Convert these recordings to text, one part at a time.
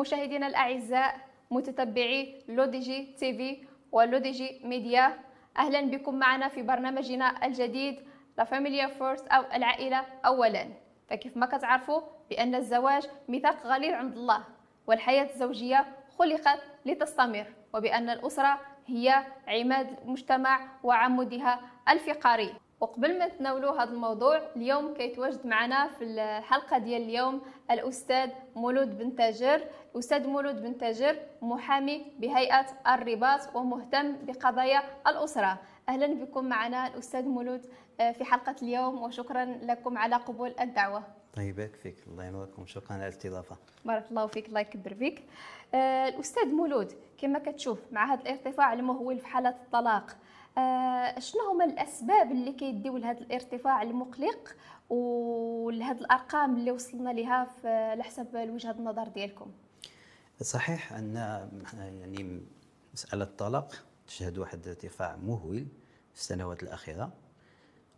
مشاهدينا الأعزاء متتبعي لوديجي تي في ولوديجي ميديا. أهلا بكم معنا في برنامجنا الجديد لا فاميليا فورست أو العائلة أولا. فكيف ما كتعرفوا بأن الزواج ميثاق غليظ عند الله والحياة الزوجية خلقت لتستمر وبأن الأسرة هي عماد المجتمع وعمودها الفقري. وقبل ما نتناولوا هذا الموضوع اليوم كيتواجد معنا في الحلقة ديال اليوم الأستاذ مولود بن تاجر. الأستاذ مولود بن تاجر محامي بهيئة الرباط ومهتم بقضايا الأسرة. أهلا بكم معنا الأستاذ مولود آه، في حلقة اليوم وشكرا لكم على قبول الدعوة. طيبك فيك الله ينوركم شكرا على الاستضافة. بارك الله فيك الله يكبر فيك. آه، الأستاذ مولود كما كتشوف مع هذا الارتفاع المهول في حالات الطلاق شنو هما الأسباب اللي كيديو لهذا الارتفاع المقلق ولهذه الأرقام اللي وصلنا لها على حسب وجهه النظر ديالكم؟ صحيح أن يعني مسألة الطلاق تشهد واحد ارتفاع مهول في السنوات الأخيرة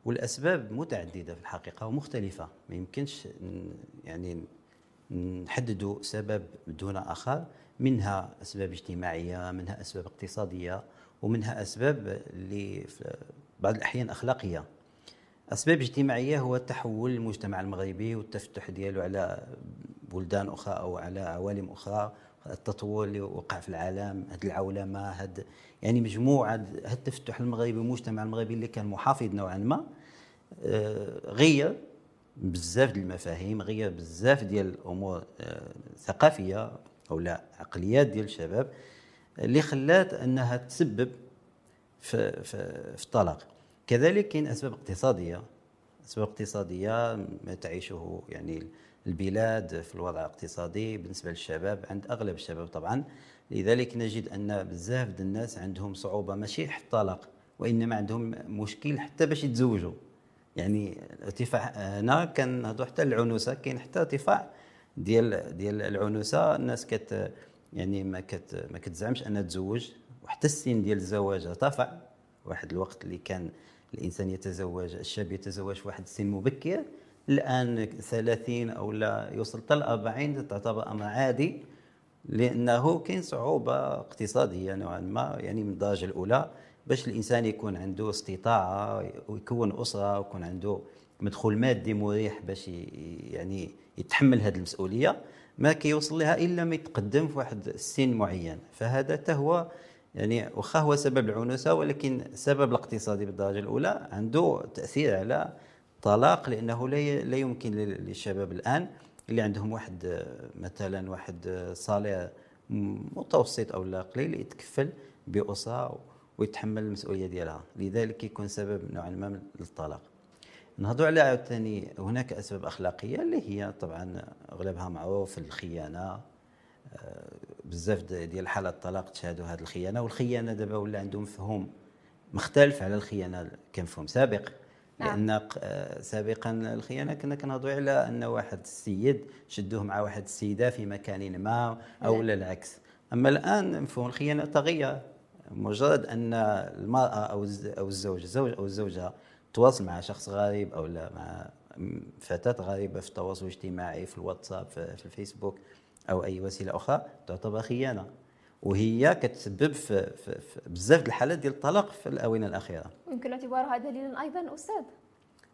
والأسباب متعددة في الحقيقة ومختلفة. ما يمكنش يعني نحددوا سبب دون آخر منها أسباب اجتماعية منها أسباب اقتصادية ومنها أسباب اللي بعض الأحيان أخلاقية. أسباب اجتماعية هو تحول المجتمع المغربي والتفتح ديالو على بلدان أخرى أو على عوالم أخرى. التطور اللي وقع في العالم هذه العولمة هاد يعني مجموعة هاد التفتح المغربي والمجتمع المغربي اللي كان محافظ نوعا ما آه، غير بزاف ديال المفاهيم غير بزاف ديال الأمور الثقافيه آه، أو لا عقليات ديال الشباب. اللي خلات أنها تسبب في في, في الطلاق. كذلك كاين أسباب اقتصادية. أسباب اقتصادية ما تعيشه يعني البلاد في الوضع الاقتصادي بالنسبة للشباب عند أغلب الشباب طبعا. لذلك نجد أن بزاف ديال الناس عندهم صعوبة ماشي حتى الطلاق وإنما عندهم مشكل حتى باش يتزوجوا. يعني ارتفاع هنا كنهضروا حتى العنوسة كاين حتى ارتفاع ديال ديال العنوسة. الناس كت يعني ما كت ما كتزعمش انها تزوج وحتى السن ديال الزواج ارتفع واحد الوقت اللي كان الإنسان يتزوج الشاب يتزوج في واحد السن مبكر الآن 30 أو لا يوصل حتى ل 40 تعتبر أمر عادي لأنه كاين صعوبة اقتصادية نوعا ما يعني من الدرجة الأولى باش الإنسان يكون عنده استطاعة ويكون أسرة ويكون عنده مدخول مادي مريح باش يعني يتحمل هذه المسؤولية. ما كيوصل لها إلا ما يتقدم في واحد السن معين. فهذا حتى هو يعني واخا هو سبب العنوسة ولكن السبب الاقتصادي بالدرجة الأولى. عنده تأثير على الطلاق لأنه لا يمكن للشباب الآن اللي عندهم واحد مثلا واحد صالير متوسط أو لا قليل يتكفل بأسرة ويتحمل المسؤولية ديالها. لذلك يكون سبب نوعا ما للطلاق نهضروا على عاوتاني هناك أسباب أخلاقية اللي هي طبعا أغلبها معروف الخيانة آه، بزاف ديال الحالات الطلاق تشهدوا هذه الخيانة والخيانة دابا ولا عندهم مفهوم مختلف على الخيانة كان مفهوم سابق نعم. لأن آه، سابقا الخيانة كنا كنهضروا على أن واحد السيد شدوه مع واحد السيدة في مكان ما أو نعم. لا العكس أما الآن مفهوم الخيانة تغير مجرد أن المرأة أو أو الزوج الزوج أو الزوجة تواصل مع شخص غريب أو لا مع فتاة غريبة في التواصل الاجتماعي في الواتساب في الفيسبوك أو أي وسيلة أخرى تعتبر خيانة. وهي كتسبب في, في, في بزاف الحالات ديال الطلاق في الآونة الأخيرة. يمكن اعتبارها دليلا أيضا أستاذ؟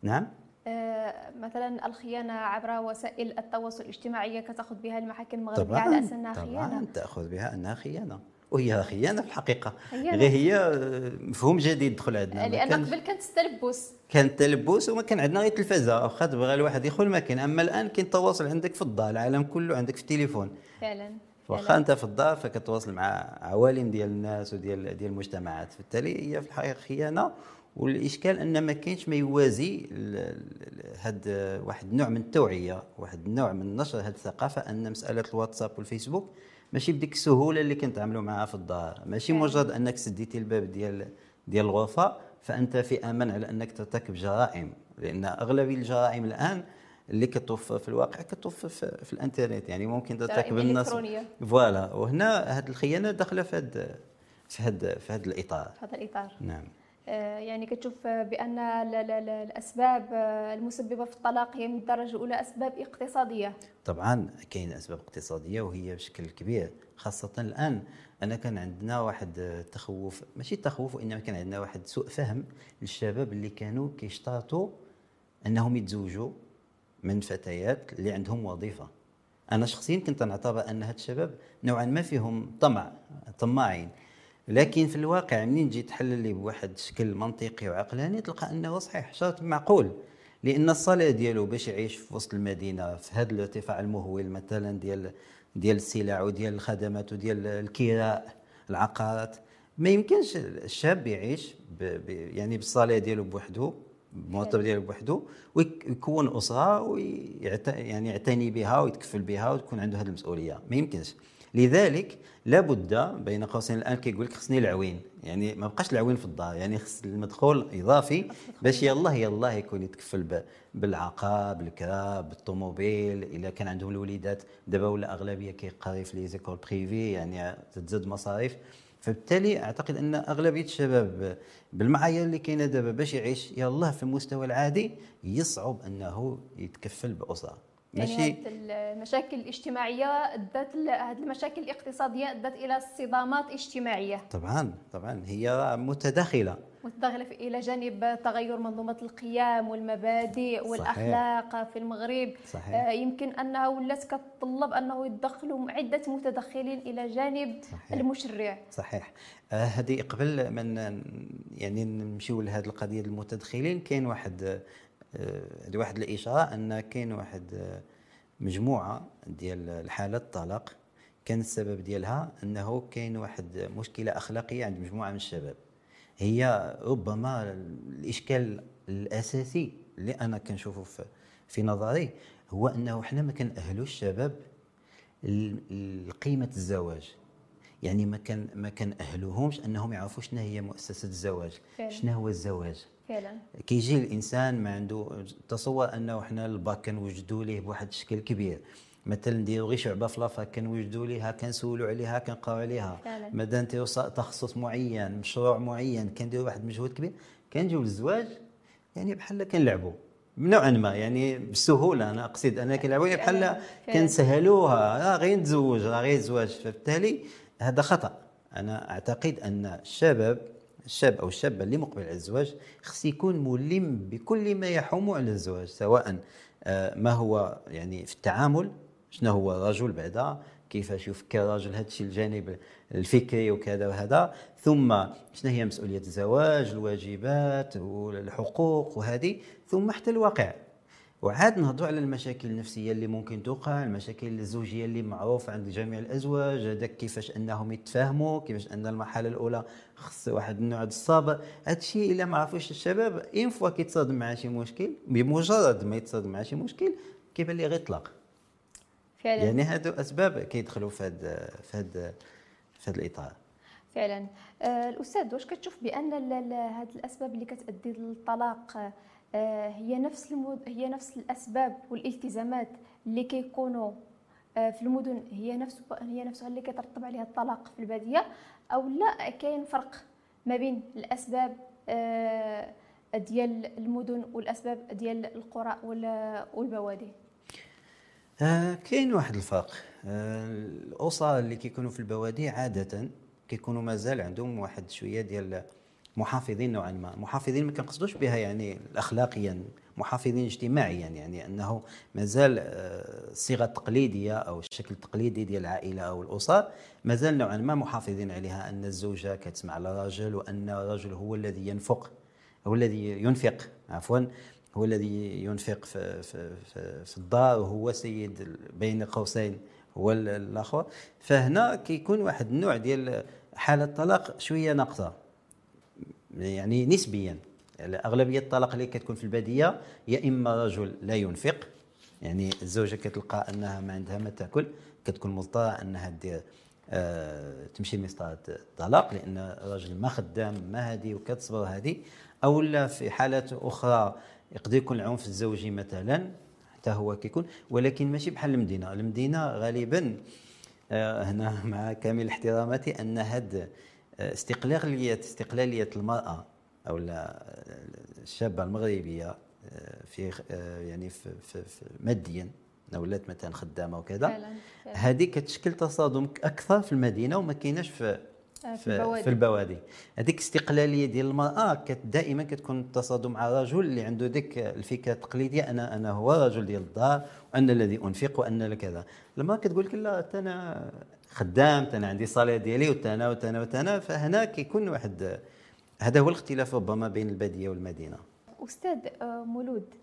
نعم. آه مثلا الخيانة عبر وسائل التواصل الاجتماعي كتأخذ بها المحاكم المغربية على أنها خيانة. طبعا تأخذ بها أنها خيانة. وهي خيانه في الحقيقة. غير هي مفهوم جديد دخل عندنا. لأن قبل كانت التلبس كان التلبس وما كان عندنا غير التلفازه واخا تبغى الواحد يدخل ما كاين أما الآن كاين التواصل عندك في الدار العالم كله عندك في التليفون. فعلا واخا أنت في الدار فكتواصل مع عوالم ديال الناس وديال ديال المجتمعات. بالتالي هي في الحقيقة خيانة. والإشكال أن ما كاينش ما يوازي هاد واحد النوع من التوعية واحد النوع من نشر هذه الثقافة أن مسألة الواتساب والفيسبوك ماشي بديك السهولة اللي كنتعاملوا معها في الدار. ماشي مجرد أنك سديتي الباب ديال ديال الغرفة فأنت في أمان على أنك ترتكب جرائم. لأن اغلب الجرائم الآن اللي كتوف في الواقع كتوف في, في الإنترنت. يعني ممكن ترتكب الناس فوالا. وهنا هذه الخيانة داخلة في هذا في هذا في هذا الإطار. هذا الإطار. نعم. يعني كتشوف بأن الأسباب المسببة في الطلاق هي من الدرجة الأولى أسباب اقتصادية. طبعا كاين أسباب اقتصادية وهي بشكل كبير خاصة الآن أنا كان عندنا واحد التخوف ماشي التخوف وإنما كان عندنا واحد سوء فهم للشباب اللي كانوا كيشترطوا أنهم يتزوجوا من فتيات اللي عندهم وظيفة. أنا شخصيا كنت نعتبر أن هاد الشباب نوعا ما فيهم طمع طماعين. لكن في الواقع منين تجي تحلل لي بواحد الشكل منطقي وعقلاني تلقى أنه صحيح. شرط معقول. لأن الصلاة ديالو باش يعيش في وسط المدينة في هذا الارتفاع المهول مثلا ديال ديال السلع وديال الخدمات وديال الكراء العقارات. ما يمكنش الشاب يعيش ب ب يعني بالصلاة ديالو بوحده المرتب ديالو بوحده ويكون أسرة ويعني يعتني بها ويتكفل بها وتكون عنده هذه المسؤولية. ما يمكنش. لذلك لابد بين قوسين الآن كيقول لك خصني العوين. يعني ما بقاش العوين في الدار. يعني خص المدخول إضافي باش يلاه يلاه يكون يتكفل بالعقار بالكرا بالطوموبيل. إلا كان عندهم الوليدات دابا ولا أغلبية كيقري في لي زيكول بريفي يعني تتزاد مصاريف. فبالتالي أعتقد أن أغلبية الشباب بالمعايير اللي كاينة دابا باش يعيش يلاه في المستوى العادي يصعب أنه يتكفل بأسرة. يعني ماشي. المشاكل الاجتماعية أدت هذه المشاكل الاقتصادية أدت إلى اصطدامات اجتماعية. طبعا طبعا. هي متداخلة. متداخلة إلى جانب تغير منظومة القيم والمبادئ والأخلاق صحيح. في المغرب. صحيح. آه يمكن انها ولات كتطلب أنه يدخلوا عدة متدخلين إلى جانب صحيح. المشرع. صحيح. آه هذه قبل من يعني نمشيو لهذه القضية المتدخلين كاين واحد هذه واحد الإشارة أن كاين واحد آه، مجموعة ديال الحالات الطلاق. كان السبب ديالها أنه كاين واحد مشكلة أخلاقية عند مجموعة من الشباب. هي ربما الإشكال الأساسي اللي أنا كنشوفه في, في نظري هو أنه إحنا ما كنأهلوش الشباب لقيمة الزواج. يعني ما كان ما كنأهلوهمش أنهم يعرفوا شنو هي مؤسسة الزواج شنو هو الزواج. فعلا. كيجي الإنسان ما عنده تصور أنه إحنا الباك كنوجدوا ليه بواحد الشكل كبير. مثلا نديرو غير شعبة في لافاك كنوجدوا ليها كنسولوا عليها كنقراو عليها. ماذا نديرو تخصص معين مشروع معين كنديروا واحد المجهود كبير كنجيو للزواج يعني بحال كنلعبوا نوعا ما يعني بسهولة أنا أقصد أنا كنلعبوا يعني بحال كنسهلوها غير نتزوج غير الزواج فبالتالي هذا خطأ. أنا أعتقد أن الشباب الشاب أو الشابة اللي مقبل على الزواج خص يكون ملم بكل ما يحوم على الزواج سواء آه، ما هو يعني في التعامل شنو هو رجل بعدا كيفاش يفكر الرجل هذا الشيء الجانب الفكري وكذا وهذا ثم شنو هي مسؤولية الزواج الواجبات والحقوق وهذه ثم حتى الواقع. وعاد نهضروا على المشاكل النفسية اللي ممكن توقع المشاكل الزوجية اللي معروفه عند جميع الأزواج هذاك كيفاش أنهم يتفاهموا كيفاش أن المرحلة الأولى خص واحد النوع الصبر. هذا الشيء إلا ما عرفوش الشباب اين فوا كيتصادم مع شي مشكل بمجرد ما يتصادم مع شي مشكل كيبان لي غير يطلق فعلا. يعني هادو أسباب كيدخلوا في هذا في هذا في هذا الإطار. فعلا. آه الأستاذ واش كتشوف بأن هذه الأسباب اللي كتؤدي للطلاق آه، هي نفس المد... هي نفس الأسباب والالتزامات اللي كيكونوا آه، في المدن. هي نفس هي نفسها اللي كيترتب عليها الطلاق في البادية أو لا كاين فرق ما بين الأسباب آه، ديال المدن والأسباب ديال القرى والبوادي. كاين واحد الفرق. الاسر اللي كيكونوا في البوادي عادة كيكونوا مازال عندهم واحد شوية ديال محافظين نوعا ما. محافظين ما كنقصدوش بها يعني اخلاقيا محافظين اجتماعيا يعني انه مازال آه، الصيغة التقليدية أو الشكل التقليدي ديال العائلة أو الاسر مازال نوعا ما محافظين عليها أن الزوجة كتسمع على الرجل وأن الرجل هو الذي ينفق هو الذي ينفق عفوا هو الذي ينفق في, في, في, في الدار وهو سيد بين قوسين هو الآخر. فهنا كيكون واحد النوع ديال حالة الطلاق شوية ناقصة. يعني نسبيا. أغلبية الطلاق اللي كتكون في البادية يا إما رجل لا ينفق يعني الزوجة كتلقى أنها ما عندها ما تأكل كتكون مضطره أنها دير آه تمشي لمسطرة الطلاق لأن الرجل ما خدام ما هادي وكتصبر هذه أو لا في حالات أخرى يقدر يكون العنف الزوجي مثلا حتى هو كيكون ولكن ماشي بحال المدينة. المدينة غالبا آه هنا مع كامل احتراماتي أن هاد استقلاليه استقلالية المرأة أو الشابة المغربية آه، في آه، يعني في, في, في ماديا ولات مثلا خدامة وكذا. هذه كتشكل تصادم أكثر في المدينة وما كايناش في آه، في البوادي, في البوادي. هذيك الاستقلاليه ديال المرأة كت دائما كتكون التصادم مع رجل اللي عنده ديك الفكرة التقليدية أنا أنا هو رجل ديال الدار وأنا الذي أنفق وأنا كذا. المرأة كتقول لك لا أنا خدام أنا عندي صالير ديالي وتانا وتانا وتانا فهنا كيكون واحد هذا هو الاختلاف ربما بين البادية والمدينة. أستاذ آه، مولود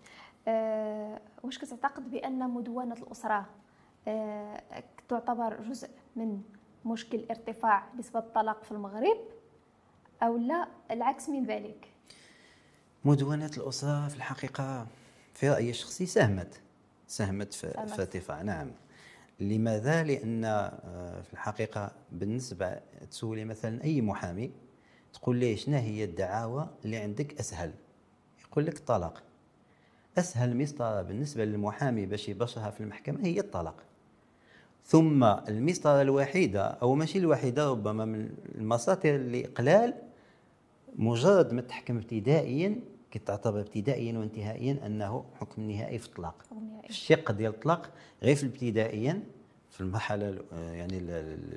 أه واش كتعتقد بأن مدونة الأسرة أه تعتبر جزء من مشكل ارتفاع نسبة الطلاق في المغرب أو لا؟ العكس من ذلك. مدونة الأسرة في الحقيقة في رأيي الشخصي ساهمت ساهمت في ارتفاع نعم. لماذا؟ لأن آه، في الحقيقة بالنسبة تسولي مثلا أي محامي تقول ليه شنو هي الدعاوى اللي عندك أسهل؟ يقول لك الطلاق. أسهل مسطرة بالنسبة للمحامي باش يبشرها في المحكمة هي الطلاق. ثم المسطرة الوحيدة أو ماشي الوحيدة ربما من المساطر اللي قلال مجرد ما تحكم ابتدائيا كتعتبر ابتدائيا وانتهائيا أنه حكم نهائي في الطلاق. الشق ديال الطلاق غير في الابتدائيا في المرحلة يعني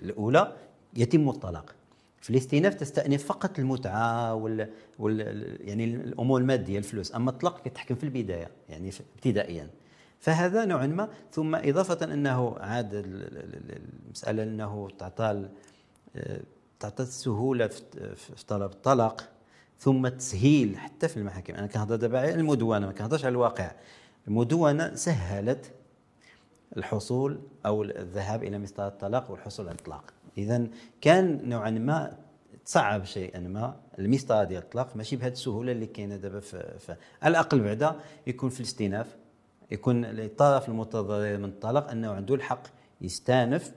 الأولى يتم الطلاق. في الاستئناف تستأنف فقط المتعة وال, وال يعني الأمور المادية الفلوس أما الطلاق كتحكم في البداية يعني ابتدائيا. فهذا نوعا ما ثم إضافة أنه عاد المسألة أنه تعطى تعطى السهولة في طلب الطلاق. ثم التسهيل حتى في المحاكم. أنا كنهضر دابا على المدونة ما كنهضرش على الواقع. المدونة سهلت الحصول أو الذهاب إلى مسطرة الطلاق والحصول على الطلاق. إذا كان نوعا ما تصعب شيئا ما المسطره ديال الطلاق ماشي بهذه السهولة اللي كاينة دابا في على الأقل بعدا يكون في الاستئناف يكون الطرف المتضرر من الطلاق أنه عنده الحق يستأنف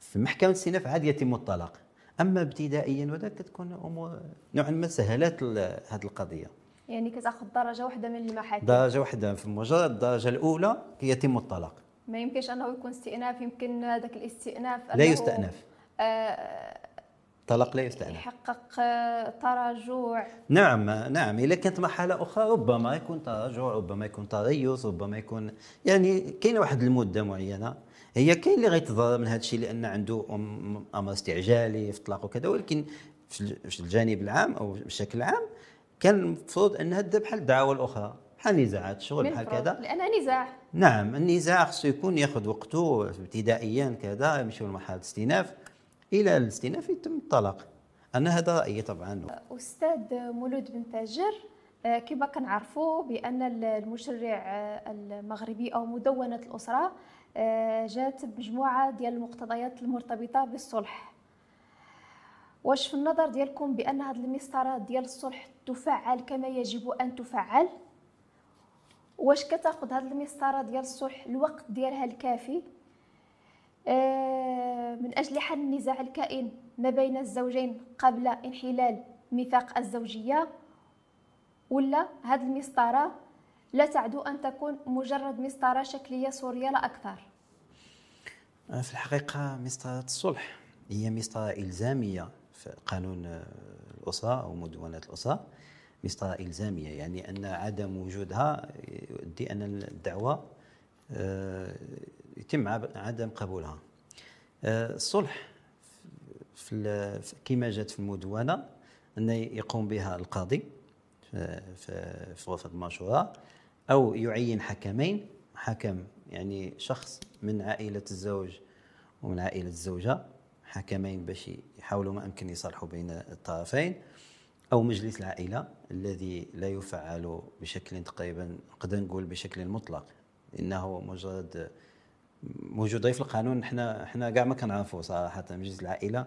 في محكمة الاستئناف عاد يتم الطلاق. أما ابتدائيا وذاك كتكون امور نوعا ما سهلات هذه القضية؟ يعني كتأخذ درجة واحدة من المحاكم. درجة واحدة في مجرد الدرجة الأولى يتم الطلاق. ما يمكنش أنه يكون استئناف يمكن هذاك الاستئناف لا يستأنف. آه طلاق لا يستأنف. يحقق آه، تراجع. نعم نعم. إذا كانت مرحلة أخرى ربما يكون تراجع ربما يكون تريث ربما يكون يعني كاينة واحد المدة معينة. هي كاين اللي غيتضرر من هذا الشيء لأن عنده أمر استعجالي في الطلاق وكذا ولكن في الجانب العام أو بشكل عام كان المفروض أنها تبدا بحال الدعاوى الأخرى بحال نزاعات الشغل بحال كذا. لأنها نزاع. نعم النزاع خصو يكون ياخذ وقته ابتدائيا كذا يمشيو لمرحلة الاستئناف إلى الاستئناف يتم الطلاق. أنا هذا رأيي طبعا. أستاذ مولود بن تاجر آه، كما كنعرفوا بأن المشرع آه، المغربي أو مدونة الأسرة جات بمجموعة ديال المقتضيات المرتبطة بالصلح. واش في النظر ديالكم بأن هذه المسطرة ديال الصلح تفعل كما يجب أن تفعل؟ واش كتأخذ هذه المسطرة ديال الصلح الوقت ديالها الكافي؟ آه، من أجل حل النزاع الكائن ما بين الزوجين قبل انحلال ميثاق الزوجية؟ ولا هذه المسطرة لا تعدو أن تكون مجرد مسطرة شكلية صورية لا أكثر. آه، في الحقيقة مسطرة الصلح هي مسطرة إلزامية في قانون آه، الأسرة أو مدونة الأسرة. مسطرة إلزامية يعني أن عدم وجودها يؤدي أن الدعوة يتم عدم قبولها. آه، الصلح في كما جات في المدونة أن يقوم بها القاضي في غرفة المشورة أو يعين حكمين حكم يعني شخص من عائلة الزوج ومن عائلة الزوجة حكمين باش يحاولوا ما أمكن يصلحوا بين الطرفين أو مجلس العائلة الذي لا يفعل بشكل تقريبا نقدر نقول بشكل مطلق إنه مجرد موجوده في القانون. حنا حنا كاع ما كنعرفوا صراحة مجلس العائلة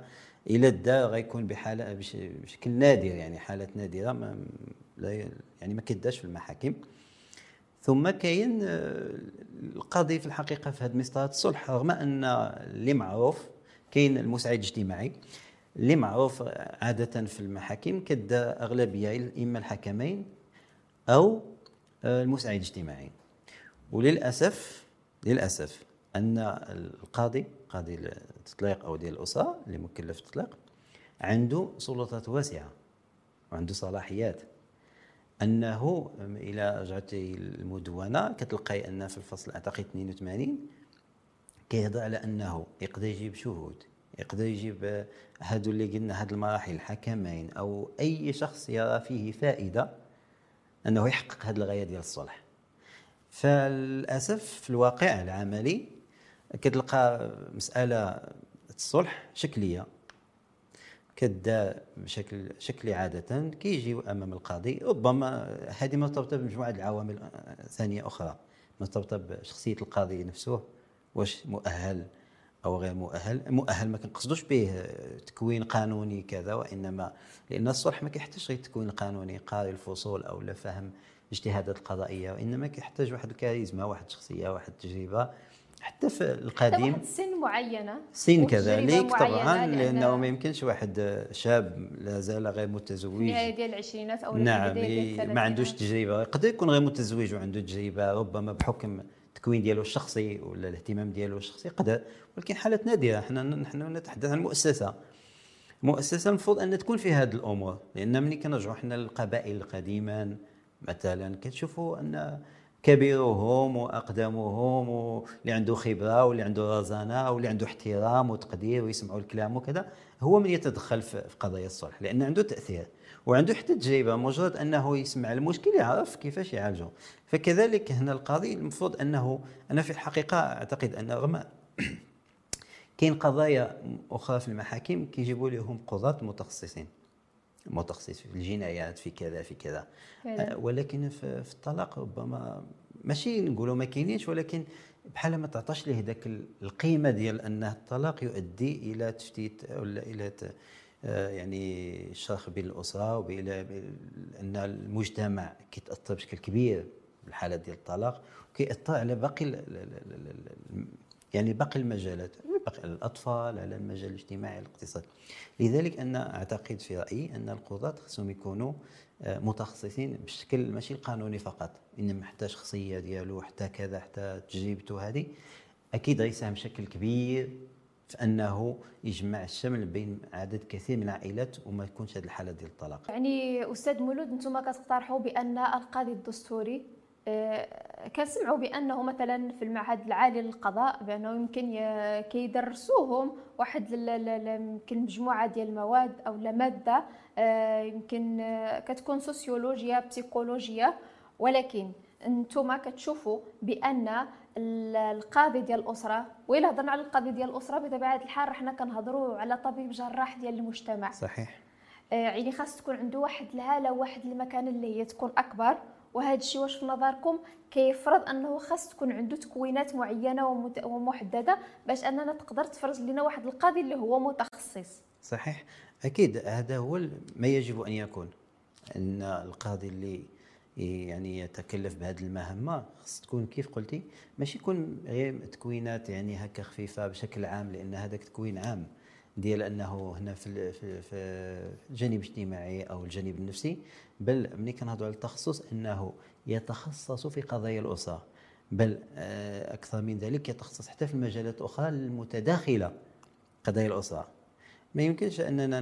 إلى دا غيكون بحالة بشكل نادر يعني حالات نادرة ما لا يعني ما كيداش في المحاكم. ثم كاين آه، القاضي في الحقيقة في هذه مسطره الصلح رغم أن اللي معروف كاين المساعد الاجتماعي اللي معروف عادة في المحاكم كدا أغلبية إما الحكمين أو آه، المساعد الاجتماعي وللأسف للأسف أن القاضي قاضي التطليق أو ديال الأسرة اللي مكلف بالتطليق عنده سلطات واسعة وعنده صلاحيات. أنه إلى رجعتي المدونة كتلقاي أن في الفصل أعتقد 82 كيهضر على أنه يقدر يجيب شهود يقدر يجيب هادو اللي قلنا هاد المراحل الحكمين أو أي شخص يرى فيه فائدة أنه يحقق هذه الغاية ديال الصلح. فللأسف في الواقع العملي كتلقى مسألة الصلح شكلية. كدا بشكل شكلي عادة كيجيو أمام القاضي ربما هذه مرتبطة بمجموعة العوامل ثانية أخرى مرتبطة بشخصية القاضي نفسه واش مؤهل أو غير مؤهل. مؤهل ما كنقصدوش به تكوين قانوني كذا وإنما لأن الصلح ما كيحتاجش غير تكوين قانوني قاري الفصول أو لا فهم الاجتهادات القضائية وإنما كيحتاج واحد الكاريزما واحد الشخصية واحد التجربة. حتى في القديم. واحد سن معينة سن كذلك طبعا لأنه ما يمكنش واحد شاب لا زال غير متزوج. نهاية ديال العشرينات أو نعم ما عندوش تجربة. يقدر يكون غير متزوج وعنده تجربة ربما بحكم التكوين ديالو الشخصي ولا الاهتمام ديالو الشخصي يقدر. ولكن حالات نادرة إحنا نحن نتحدث عن مؤسسة. مؤسسة المفروض أن تكون في هذه الأمور لأن ملي كنرجعوا حنا للقبائل قديما مثلا كتشوفوا أن كبيرهم وأقدمهم واللي عنده خبرة واللي عنده رزانة واللي عنده احترام وتقدير ويسمعوا الكلام وكذا هو من يتدخل في قضايا الصلح لأن عنده تأثير وعنده حتى تجربة. مجرد أنه يسمع المشكل يعرف كيفاش يعالجه. فكذلك هنا القاضي المفروض أنه أنا في الحقيقة أعتقد أن رغم كاين قضايا أخرى في المحاكم كيجيبوا لهم قضاة متخصصين. متخصص في الجنايات في كذا في كذا. أه ولكن في, في الطلاق ربما ماشي نقولوا ما كاينينش ولكن بحال ما تعطاش ليه ذاك القيمة ديال ان الطلاق يؤدي إلى تشتيت ولا إلى آه، يعني الشرخ بين الأسرة وبين أن المجتمع كيتأثر بشكل كبير بالحالة ديال الطلاق وكيأثر على باقي يعني باقي المجالات باقي الأطفال على المجال الاجتماعي الاقتصادي. لذلك أنا أعتقد في رأيي أن القضاة خصهم يكونوا آه، متخصصين بالشكل ماشي القانوني فقط. إنما حتى شخصية ديالو حتى كذا حتى تجربته هذه أكيد غيساهم بشكل كبير في أنه يجمع الشمل بين عدد كثير من العائلات وما يكونش هذه الحالة ديال الطلاق. يعني أستاذ مولود أنتم كتقترحوا بأن القاضي الدستوري؟ كنسمعوا بأنه مثلا في المعهد العالي للقضاء بأنه يمكن كيدرسوهم واحد يمكن مجموعة ديال المواد أو مادة آه، يمكن آه، كتكون سوسيولوجيا بسيكولوجيا. ولكن أنتم كتشوفوا بأن القاضي ديال الأسرة وإلا هضرنا على القاضي ديال الأسرة بطبيعه الحال رحنا كنهضروا على طبيب جراح ديال المجتمع. صحيح. يعني خاص تكون عنده واحد الهالة واحد المكان اللي هي تكون أكبر. وهذا الشيء واش في نظركم كيفرض أنه خاص تكون عنده تكوينات معينة ومحددة باش أننا تقدر تفرض لنا واحد القاضي اللي هو متخصص؟ صحيح. أكيد هذا هو ما يجب أن يكون. أن القاضي اللي يعني يتكلف بهذه المهمة خص تكون كيف قلتي ماشي يكون غير تكوينات يعني هكا خفيفة بشكل عام لأن هذاك تكوين عام. ديال انه هنا في في الجانب الاجتماعي أو الجانب النفسي بل ملي كنهضروا على التخصص أنه يتخصص في قضايا الأسرة بل آه، أكثر من ذلك يتخصص حتى في المجالات الأخرى المتداخلة قضايا الأسرة. ما يمكنش أننا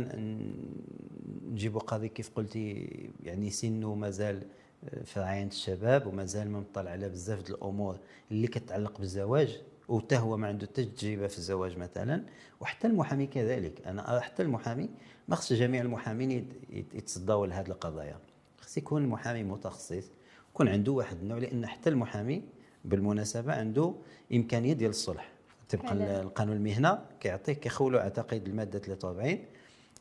نجيب قاضي كيف قلتي يعني سنه مازال آه، في عين الشباب ومازال ما مطلع على بزاف الأمور اللي كتعلق بالزواج. وحتى هو ما عنده تجربة في الزواج مثلا وحتى المحامي كذلك. أنا حتى المحامي ما خص جميع المحامين يتصدوا لهذه القضايا. خص يكون المحامي متخصص يكون عنده واحد النوع لأن حتى المحامي بالمناسبة عنده إمكانية ديال الصلح. طبقا القانون المهنة كيعطيه كيخولو اعتقد المادة 43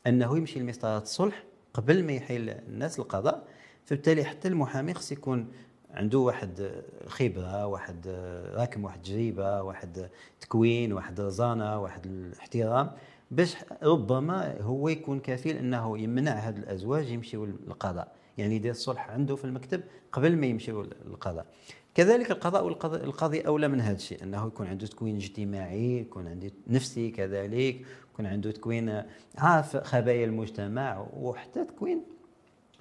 أنه يمشي لمسطرة الصلح قبل ما يحيل الناس القضاء. فبالتالي حتى المحامي خص يكون عنده واحد خبرة واحد راكم واحد تجربة واحد تكوين واحد رزانه واحد الاحترام باش ربما هو يكون كفيل إنه يمنع هذا الأزواج يمشيوا للقضاء. يعني يدير الصلح عنده في المكتب قبل ما يمشيوا للقضاء. كذلك القضاء والقاضي أولى من هذا الشيء إنه يكون عنده تكوين اجتماعي يكون عنده نفسي كذلك يكون عنده تكوين عارف خبايا المجتمع وحتى تكوين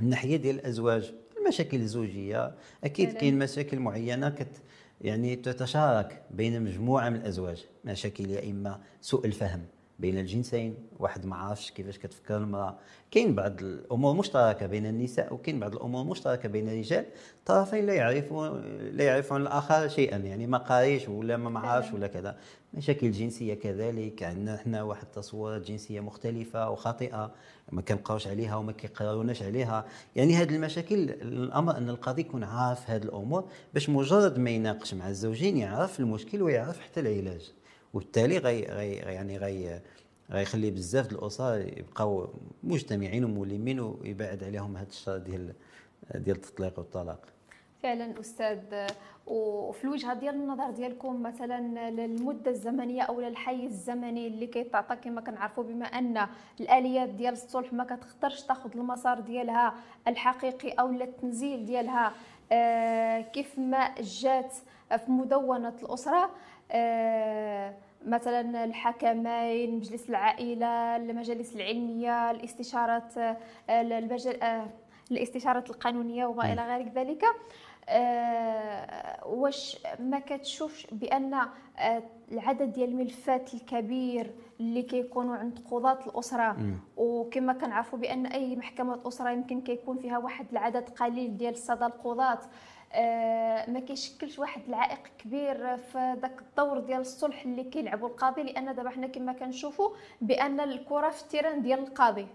الناحيه ديال الأزواج. المشاكل الزوجية. أكيد كاين مشاكل معينة كت يعني تتشارك بين مجموعة من الأزواج. مشاكل يا إما سوء الفهم. بين الجنسين واحد ما عارفش كيفاش كتفكر المرأة. كاين بعض الأمور مشتركة بين النساء وكاين بعض الأمور مشتركة بين الرجال. طرفين لا يعرفون لا يعرفون الآخر شيئا يعني ما قاريش ولا ما عارفش ولا كذا. مشاكل جنسية كذلك عندنا إحنا واحد التصورات جنسية مختلفة وخاطئة ما كنبقاوش عليها وما كيقراوناش عليها. يعني هذه المشاكل الأمر أن القاضي يكون عارف هذه الأمور باش مجرد ما يناقش مع الزوجين يعرف المشكل ويعرف حتى العلاج. وبالتالي غي, غي يعني غي غيخلي بزاف الاسر يبقاو مجتمعين وملمين ويبعد عليهم هذا الشر ديال ديال التطليق والطلاق. فعلا أستاذ وفي الوجهة ديال النظر ديالكم مثلا للمدة الزمنية أو للحيز الزمني اللي كيتعطى كما كنعرفوا بما أن الآليات ديال الصلح ما كتقدرش تاخذ المسار ديالها الحقيقي أو التنزيل ديالها آه، كيف ما جات في مدونة الأسرة. مثلا الحكمين مجلس العائلة المجالس العلمية الاستشارات آه، الاستشارات القانونية وما إلى غير ذلك آه واش ما كتشوفش بأن آه العدد ديال الملفات الكبير اللي كيكونوا عند قضاة الأسرة م. وكما كنعرفوا بأن أي محكمة أسرة يمكن كيكون فيها واحد العدد قليل ديال الساده القضاة آه ما كيشكلش واحد العائق كبير في ذاك الدور ديال الصلح اللي كيلعبوا القاضي لأن دابا حنا كما كنشوفوا بأن الكرة في التيران ديال القاضي.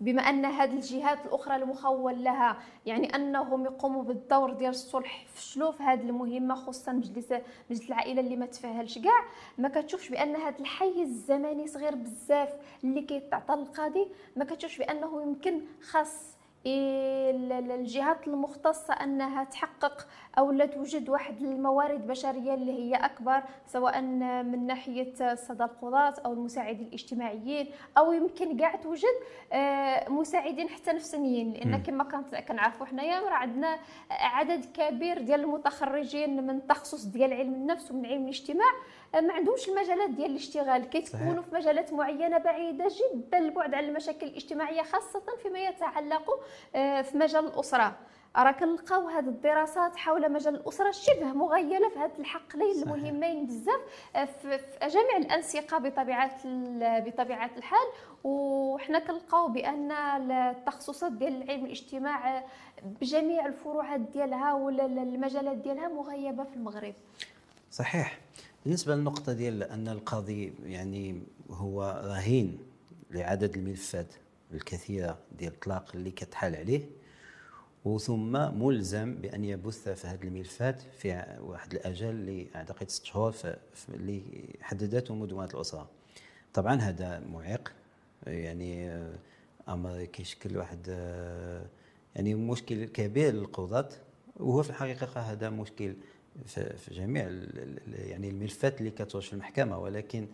بما أن هذه الجهات الأخرى المخول لها يعني أنهم يقوموا بالدور ديال الصلح فشلوا في هذه المهمة خصوصا مجلس مجلس العائلة اللي ما تفاهلش كاع. ما كتشوفش بأن هذا الحيز الزمني صغير بزاف اللي كيتعطى للقاضي. ما كتشوفش بأنه يمكن خاص الجهات المختصة أنها تحقق أو لا توجد واحد الموارد بشرية اللي هي أكبر سواء من ناحية صدى القضاة أو المساعدين الاجتماعيين أو يمكن كاع توجد آه، مساعدين حتى نفسانيين لأن كما كنعرفوا حنايا راه عندنا عدد كبير ديال المتخرجين من تخصص ديال علم النفس ومن علم الاجتماع ما عندهمش المجالات ديال الاشتغال. كيتكونوا في مجالات معينة بعيدة جدا البعد عن المشاكل الاجتماعية خاصة فيما يتعلق آه، في مجال الأسرة. راه كنلقاو هذه الدراسات حول مجال الأسرة شبه مغيلة في هذه الحقلين المهمين بزاف آه، في جميع الأنسقة بطبيعة بطبيعة الحال. وحنا كنلقاو بأن التخصصات ديال علم الاجتماع آه، بجميع الفروعات ديالها ولا المجالات ديالها مغيبة في المغرب. صحيح. بالنسبة للنقطة ديال أن القاضي يعني هو رهين لعدد الملفات الكثيرة ديال الطلاق اللي كتحال عليه وثم ملزم بأن يبث في هذه الملفات في واحد الأجل اللي أعتقد ست شهور اللي حددته مدونة الأسرة. طبعا هذا معيق يعني أمر كيشكل واحد يعني مشكل كبير للقضاة وهو في الحقيقة هذا مشكل في جميع يعني الملفات اللي كتوش المحكمة ولكن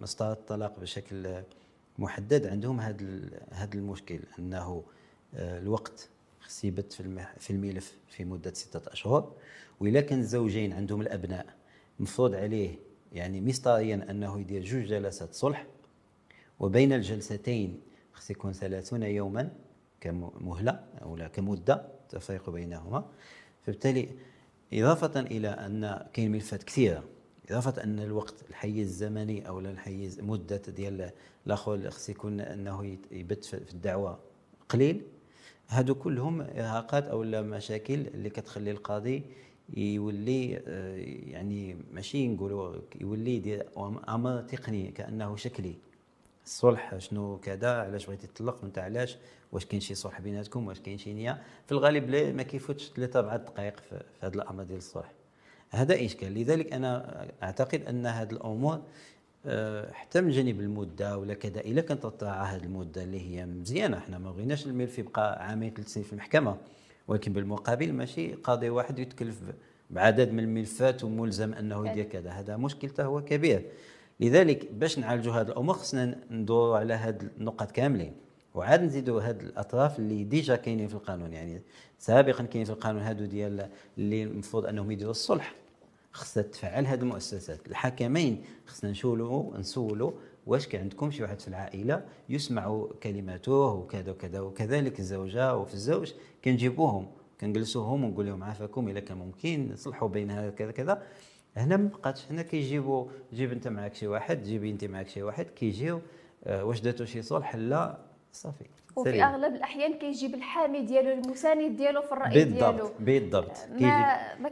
مسطره الطلاق بشكل محدد عندهم هذا هذا المشكل أنه آه، الوقت خص يبت في الملف في مدة ستة أشهر. واذا كان الزوجين عندهم الأبناء مفروض عليه يعني مسطريا أنه يدير جوج جلسات صلح. وبين الجلستين خص يكون ثلاثون يوما كمهلة أو لا كمدة تفريق بينهما. فبالتالي إضافة إلى أن كاين ملفات كثيرة إضافة أن الوقت الحيز الزمني أو الحيز مدة ديال الأخو خص يكون أنه يبت في الدعوة قليل. هادو كلهم إرهاقات أو مشاكل اللي كتخلي القاضي يولي آه، يعني ماشي نقولوا يولي يدير أمر تقني كأنه شكلي. الصلح شنو كذا؟ علاش بغيتي تطلق؟ وأنت علاش؟ واش كاين شي صلح بيناتكم؟ واش كاين شي نية؟ في الغالب ما كيفوتش ثلاثة أربع دقائق في هذا الأمر ديال الصلح. هذا إشكال. لذلك أنا أعتقد أن هذه الأمور آه، حتى من جانب المدة ولا كذا. إلا كانت هذه المدة اللي هي مزيانة. إحنا ما بغيناش الملف يبقى عامين ثلاث سنين في المحكمة. ولكن بالمقابل ماشي قاضي واحد يتكلف بعدد من الملفات وملزم أنه يدير كذا. هذا مشكلته هو كبير. لذلك باش نعالجوا هذه الأمور خصنا ندوروا على هذه النقط كاملين. وعاد نزيدوا هاد الأطراف اللي ديجا كاينين في القانون. يعني سابقا كاين في القانون هادو ديال اللي المفروض أنهم يديروا الصلح. خصها تفعل هذه المؤسسات. الحكمين خصنا نشولوا نسولوا واش كان عندكم شي واحد في العائلة يسمعوا كلماته وكذا وكذا وكذلك الزوجة وفي الزوج كنجيبوهم كنجلسوهم ونقول لهم عافاكم إلا كان ممكن نصلحوا بين هذا كذا كذا. هنا ما بقاتش هنا كيجيبوا جيب أنت معك شي واحد جيبي أنت معك شي واحد كيجيو آه، واش درتو شي صلح؟ لا صافي. وفي سليم. أغلب الأحيان كيجيب الحامي ديالو المساند ديالو في الرأي ديالو بالضبط بالضبط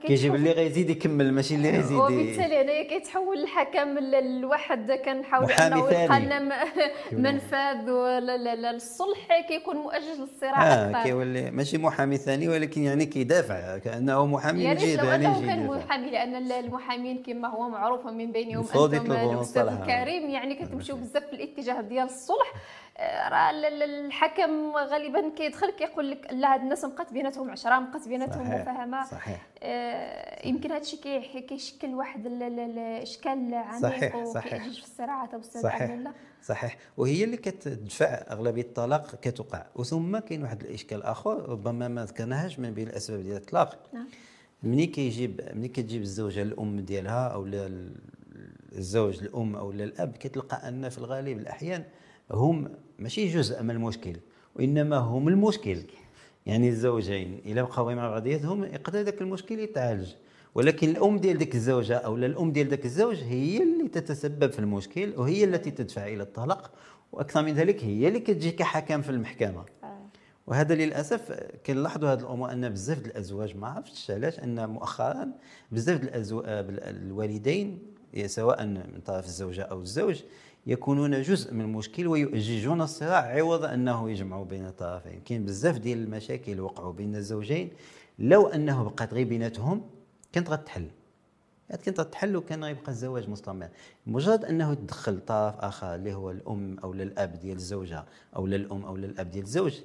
كيجيب اللي غيزيد يكمل ماشي اللي غيزيد وبالتالي هنايا كيتحول الحكم لواحد كنحاول أنه. يلقى لنا منفذ ولا- لا- لا- الصلح كيكون مؤجج للصراع آه كيولي ماشي محامي ثاني ولكن يعني كيدافع كأنه محامي جهه لو ثانية أنه يجي كان. محامي لأن المحامين كما هو معروف من بينهم أنتم الاستاذ. الكريم يعني كتمشيو بزاف في الاتجاه ديال الصلح آه، راه ال- ال- الحكم غالبا كيدخل كيقول لك لا هاد الناس بقات بيناتهم عشرة بقات بيناتهم صحيح، مفاهمة. صحيح. آه، يمكن هذا الشيء كي- كيشكل واحد ال- ال- الاشكال عميق صحيح، صحيح. في الصراعات أستاذ صحيح. الله صحيح. وهي اللي كتدفع أغلبية الطلاق كتوقع. وثم كاين واحد الإشكال آخر ربما ما ذكرناهاش من بين الأسباب ديال الطلاق. نعم. ملي كيجيب ملي كتجيب الزوجة الأم ديالها أو الزوج الأم أو لا الأب كتلقى أن في الغالب الأحيان هم ماشي جزء من المشكل وإنما هم المشكل. يعني الزوجين إلا بقاو مع بعضياتهم يقدر ذاك المشكل يتعالج. ولكن الأم ديال ذاك الزوجة أو لا الأم ديال ذاك الزوج هي اللي تتسبب في المشكل وهي التي تدفع إلى الطلاق وأكثر من ذلك هي اللي كتجي كحكم في المحكمة. آه. وهذا للأسف كنلاحظوا هذه الأمور أن بزاف ديال الأزواج ما عرفتش علاش أن مؤخرا بزاف ديال الأزو... الوالدين سواء من طرف الزوجة أو الزوج يكونون جزء من المشكل ويؤججون الصراع عوض أنه يجمعوا بين الطرفين كاين بزاف ديال المشاكل وقعوا بين الزوجين. لو أنه بقات غير بيناتهم كانت غتحل. كانت غتحل وكان غيبقى الزواج مستمر. مجرد أنه تدخل طرف آخر اللي هو الأم أو الاب ديال الزوجة أو الام أو الاب ديال الزوج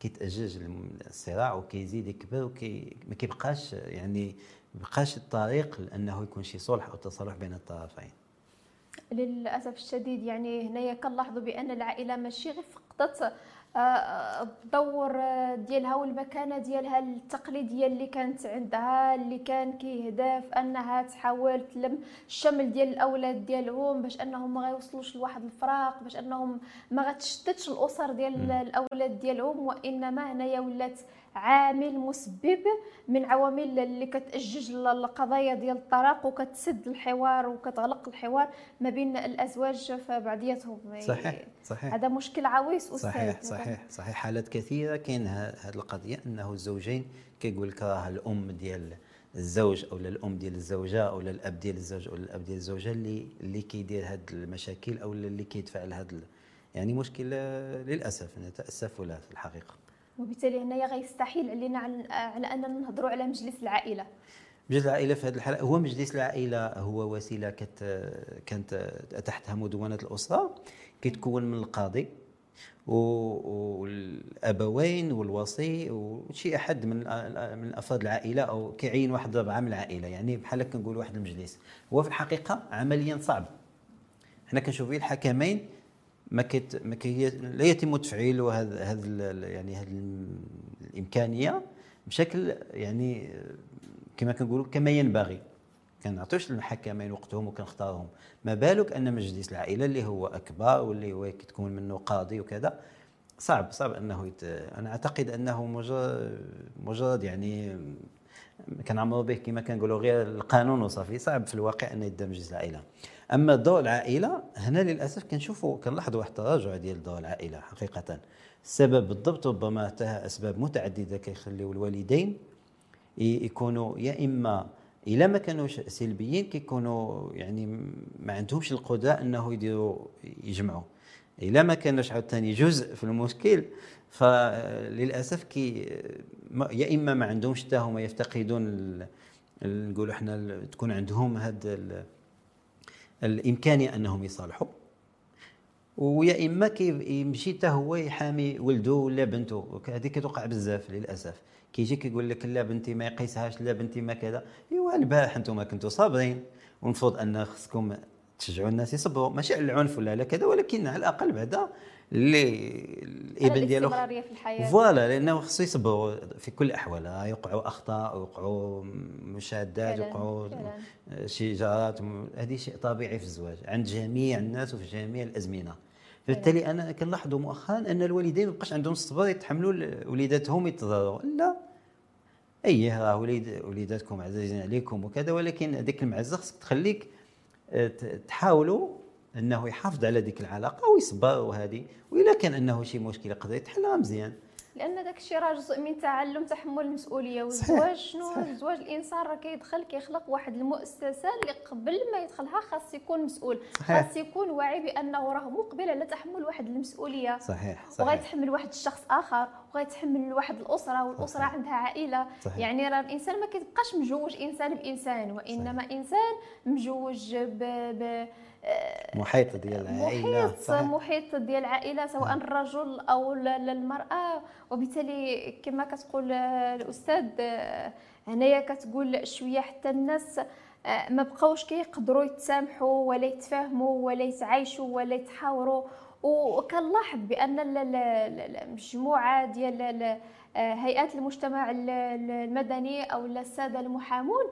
كيتأجج الصراع وكيزيد يكبر وكي ما كيبقاش يعني ما بقاش الطريق لأنه يكون شي صلح أو تصالح بين الطرفين. للأسف الشديد يعني هنايا كنلاحظوا بأن العائلة ماشي غير فقدت آه، الدور ديالها والمكانة ديالها التقليديه اللي كانت عندها اللي كان كيهدف أنها تحاول تلم الشمل ديال الأولاد ديالهم باش أنهم ما غيوصلوش لواحد الفراق باش أنهم ما غتشتتش الأسر ديال الأولاد ديالهم وإنما هنايا ولات عامل مسبب من عوامل اللي كتأجج القضايا ديال الطلاق وكتسد الحوار وكتغلق الحوار ما بين الأزواج في بعضياتهم صحيح صحيح. هذا مشكل عويص أستاذ. صحيح صحيح صحيح. حالات كثيرة كاين هذه القضية أنه الزوجين كيقول لك راه الأم ديال الزوج أو الأم ديال الزوجة أو الأب ديال الزوج أو الأب ديال الزوجة اللي اللي كيدير هذه المشاكل أو اللي كيدفع لهذا يعني مشكل آه، للأسف نتأسف له في الحقيقة. وبالتالي هنايا غيستحيل علينا على أننا نهضروا على مجلس العائلة. مجلس العائلة في هذه الحالة هو مجلس العائلة هو وسيلة كت كانت تحتها مدونه الأسرة كيتكون من القاضي والأبوين والوصي وشي أحد من من افراد العائلة أو كيعين واحد ربعه من العائلة. يعني بحال كنقول واحد المجلس. هو في الحقيقة عمليا صعب. حنا كنشوفوا الحكمين ما كت ما كي لا يتم تفعيل هذا هذا يعني هذه الإمكانية بشكل يعني كما كنقولوا كما ينبغي. كنعطيوش للحكمين وقتهم وكنختارهم. ما بالك أن مجلس العائلة اللي هو أكبر واللي هو كتكون منه قاضي وكذا صعب صعب أنه يت... أنا أعتقد أنه مجرد مجرد يعني كنعمروا به كما كنقولوا غير القانون وصافي. صعب في الواقع أن يبدا مجلس العائلة. أما دور العائلة هنا للأسف كنشوفوا كنلاحظوا واحد التراجع ديال دور العائلة حقيقة. السبب بالضبط ربما تها أسباب متعددة كيخليو الوالدين يكونوا يا إما إلا ما كانوش سلبيين كيكونوا يعني ما عندهمش القدرة إنه يديروا يجمعوا. إلا ما كانوش عاوتاني جزء في المشكل فللاسف كي يا إما ما عندهمش حتى هما يفتقدون نقولوا إحنا ال- تكون عندهم ال- الامكانيه أنهم يصالحوا. ويا إما كيمشي حتى هو يحامي ولده ولا بنته هذه كتوقع بزاف للأسف. كيجي كيقول لك لا بنتي ما يقيسهاش لا بنتي ما كذا. إيوا البارح أنتم كنتوا صابرين. والمفروض أن خصكم تشجعوا الناس يصبروا. ماشي على العنف ولا على كذا ولكن على الأقل بعدا الإبن ديالو الاستمرارية في الحياة. فوالا لأنه خصو يصبروا في كل الاحوال يوقعوا أخطاء ويوقعوا مشادات يوقعوا. شجارات هذه شيء طبيعي في الزواج عند جميع الناس وفي جميع الأزمنة. فبالتالي أنا كنلاحظوا مؤخرا أن الوالدين ما بقاش عندهم الصبر يتحملوا وليداتهم يتضرروا. لا. أيه راه وليد وليداتكم عزيزين عليكم وكذا ولكن هذيك المعزة خصك تخليك آه، تحاولوا أنه يحافظ على ديك العلاقة ويصبر وهذه واذا كان أنه شي مشكلة يقدر يتحلها مزيان لأن داك الشيء راه جزء من تعلم تحمل المسؤولية صحيح، والزواج شنو صحيح. الزواج الإنسان راه كيدخل كيخلق واحد المؤسسة اللي قبل ما يدخلها خاص يكون مسؤول صحيح. خاص يكون واعي بأنه راه مقبل على تحمل واحد المسؤولية صحيح صحيح وغيتحمل واحد الشخص آخر وغيتحمل واحد الأسرة والأسرة صحيح. عندها عائلة صحيح. يعني راه الإنسان ما كيبقاش مجوج إنسان بإنسان وإنما إنسان مجوج ب, ب... محيط ديال العائلة محيط صحيح. محيط ديال العائلة سواء الرجل أو ال- ال- المرأة. وبالتالي كما كتقول الأستاذ هنايا كتقول شوية حتى الناس آه، ما بقاوش كيقدروا يتسامحوا ولا يتفاهموا ولا يتعايشوا ولا يتحاوروا. وكنلاحظ بأن ال- ال- ال- المجموعة ديال ال- آه، هيئات المجتمع ال- ال- المدني أو السادة المحامون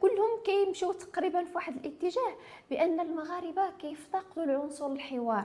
كلهم كيمشيو تقريبا في واحد الاتجاه بأن المغاربة كيفتقدوا العنصر الحوار.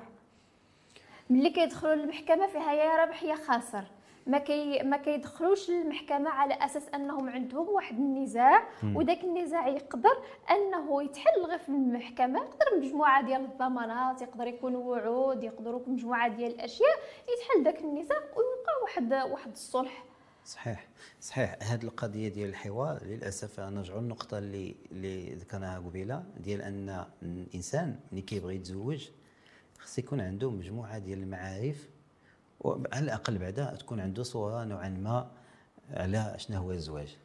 ملي كيدخلوا للمحكمة فيها يا رابح يا خاسر. ما كي ما كيدخلوش للمحكمة على أساس أنهم عندهم واحد النزاع وداك النزاع يقدر أنه يتحل غير في المحكمة. يقدر مجموعة ديال الضمانات يقدر يكون وعود يقدروا مجموعة ديال الأشياء يتحل داك النزاع ويوقع واحد واحد الصلح. صحيح. صحيح. هذه القضية ديال الحوار للأسف نرجعوا للنقطة اللي اللي ذكرناها قبيلة ديال أن الإنسان ملي كيبغي يتزوج خص يكون عنده مجموعة ديال المعارف وعلى الأقل بعدا تكون عنده صورة نوعا ما على شنو هو الزواج.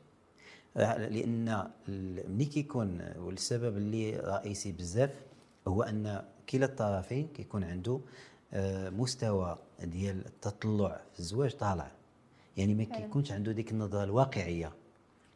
لأن ملي كيكون والسبب اللي رئيسي بزاف هو أن كلا الطرفين كيكون عنده آه، مستوى ديال التطلع في الزواج طالع. يعني ما. كيكونش عنده ديك النظرة الواقعية.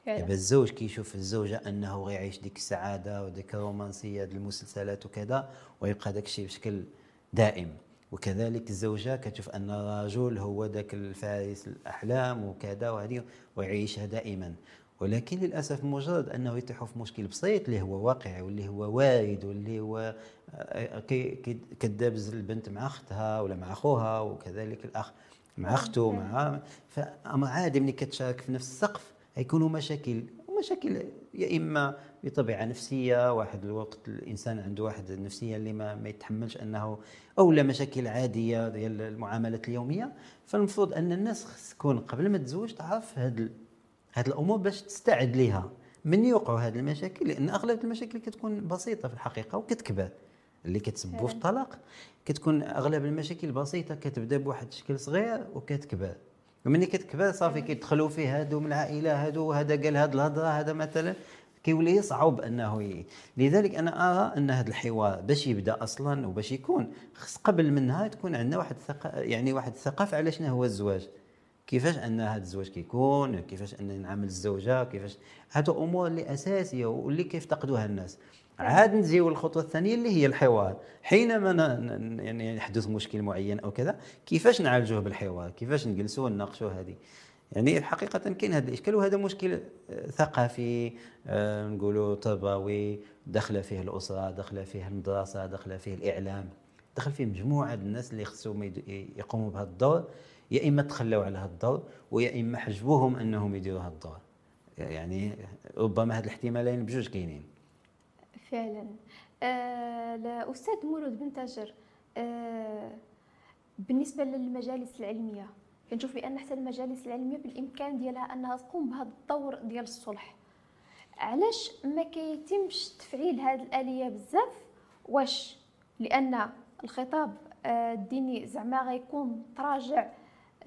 دابا الزوج كيشوف الزوجة أنه غيعيش ديك السعادة وديك الرومانسية ديال المسلسلات وكذا ويبقى داك الشيء بشكل دائم وكذلك الزوجة كتشوف أن الرجل هو ذاك الفارس الأحلام وكذا وهذه ويعيشها دائما ولكن للأسف مجرد أنه يطيحوا في مشكل بسيط اللي هو واقعي واللي هو وارد واللي هو آه، كدابز البنت مع أختها ولا مع أخوها وكذلك الأخ مع أخته مع فامر عادي ملي كتشارك في نفس السقف يكونوا مشاكل ومشاكل يا إما بطبيعة نفسية واحد الوقت الإنسان عنده واحد النفسية اللي ما, ما يتحملش أنه أو لا مشاكل عادية ديال المعاملات اليومية. فالمفروض أن الناس خص تكون قبل ما تزوج تعرف هاد هاد الأمور باش تستعد لها من يوقعوا هاد المشاكل؟ لأن أغلب المشاكل كتكون بسيطة في الحقيقة وكتكبر. اللي كتسببوا في الطلاق كتكون أغلب المشاكل بسيطة كتبدا بواحد الشكل صغير وكتكبر. ومني كتكبر صافي كيدخلوا فيه هادو من العائلة هادو هذا قال هاد الهضرة هذا مثلا. كيولي يصعب أنه ي... لذلك أنا أرى أن هذا الحوار باش يبدأ أصلا وباش يكون خص قبل منها تكون عندنا واحد الثقافه يعني واحد الثقافه على شنو هو الزواج. كيفاش أن هذا الزواج كيكون كيفاش أن نعامل الزوجة كيفاش هادو أمور اللي أساسية واللي كيفتقدوها الناس. عاد نجيو الخطوة الثانية اللي هي الحوار. حينما يعني يحدث مشكل معين أو كذا كيفاش نعالجوه بالحوار؟ كيفاش نجلسوا ونناقشوا هذه؟ يعني حقيقة كاين هذا الإشكال وهذا مشكل آه، ثقافي آه، نقولوا تربوي دخل فيه الأسرة دخل فيه المدرسة دخل فيه الإعلام دخل فيه مجموعة الناس اللي خصهم يقوموا بهذا الدور. يا إما تخلوا على هذا الدور ويا إما حجبوهم أنهم يديروا هذا الدور. يعني ربما هذه الاحتمالين بجوج كاينين. فعلا. آه الأستاذ مولود بن تاجر آه بالنسبة للمجالس العلمية كنشوف بأن حتى المجالس العلمية بالإمكان ديالها أنها تقوم بهذا الدور ديال الصلح. علاش ما كيتمش تفعيل هذه الآلية بزاف؟ واش؟ لأن الخطاب آه، الديني زعما غيكون تراجع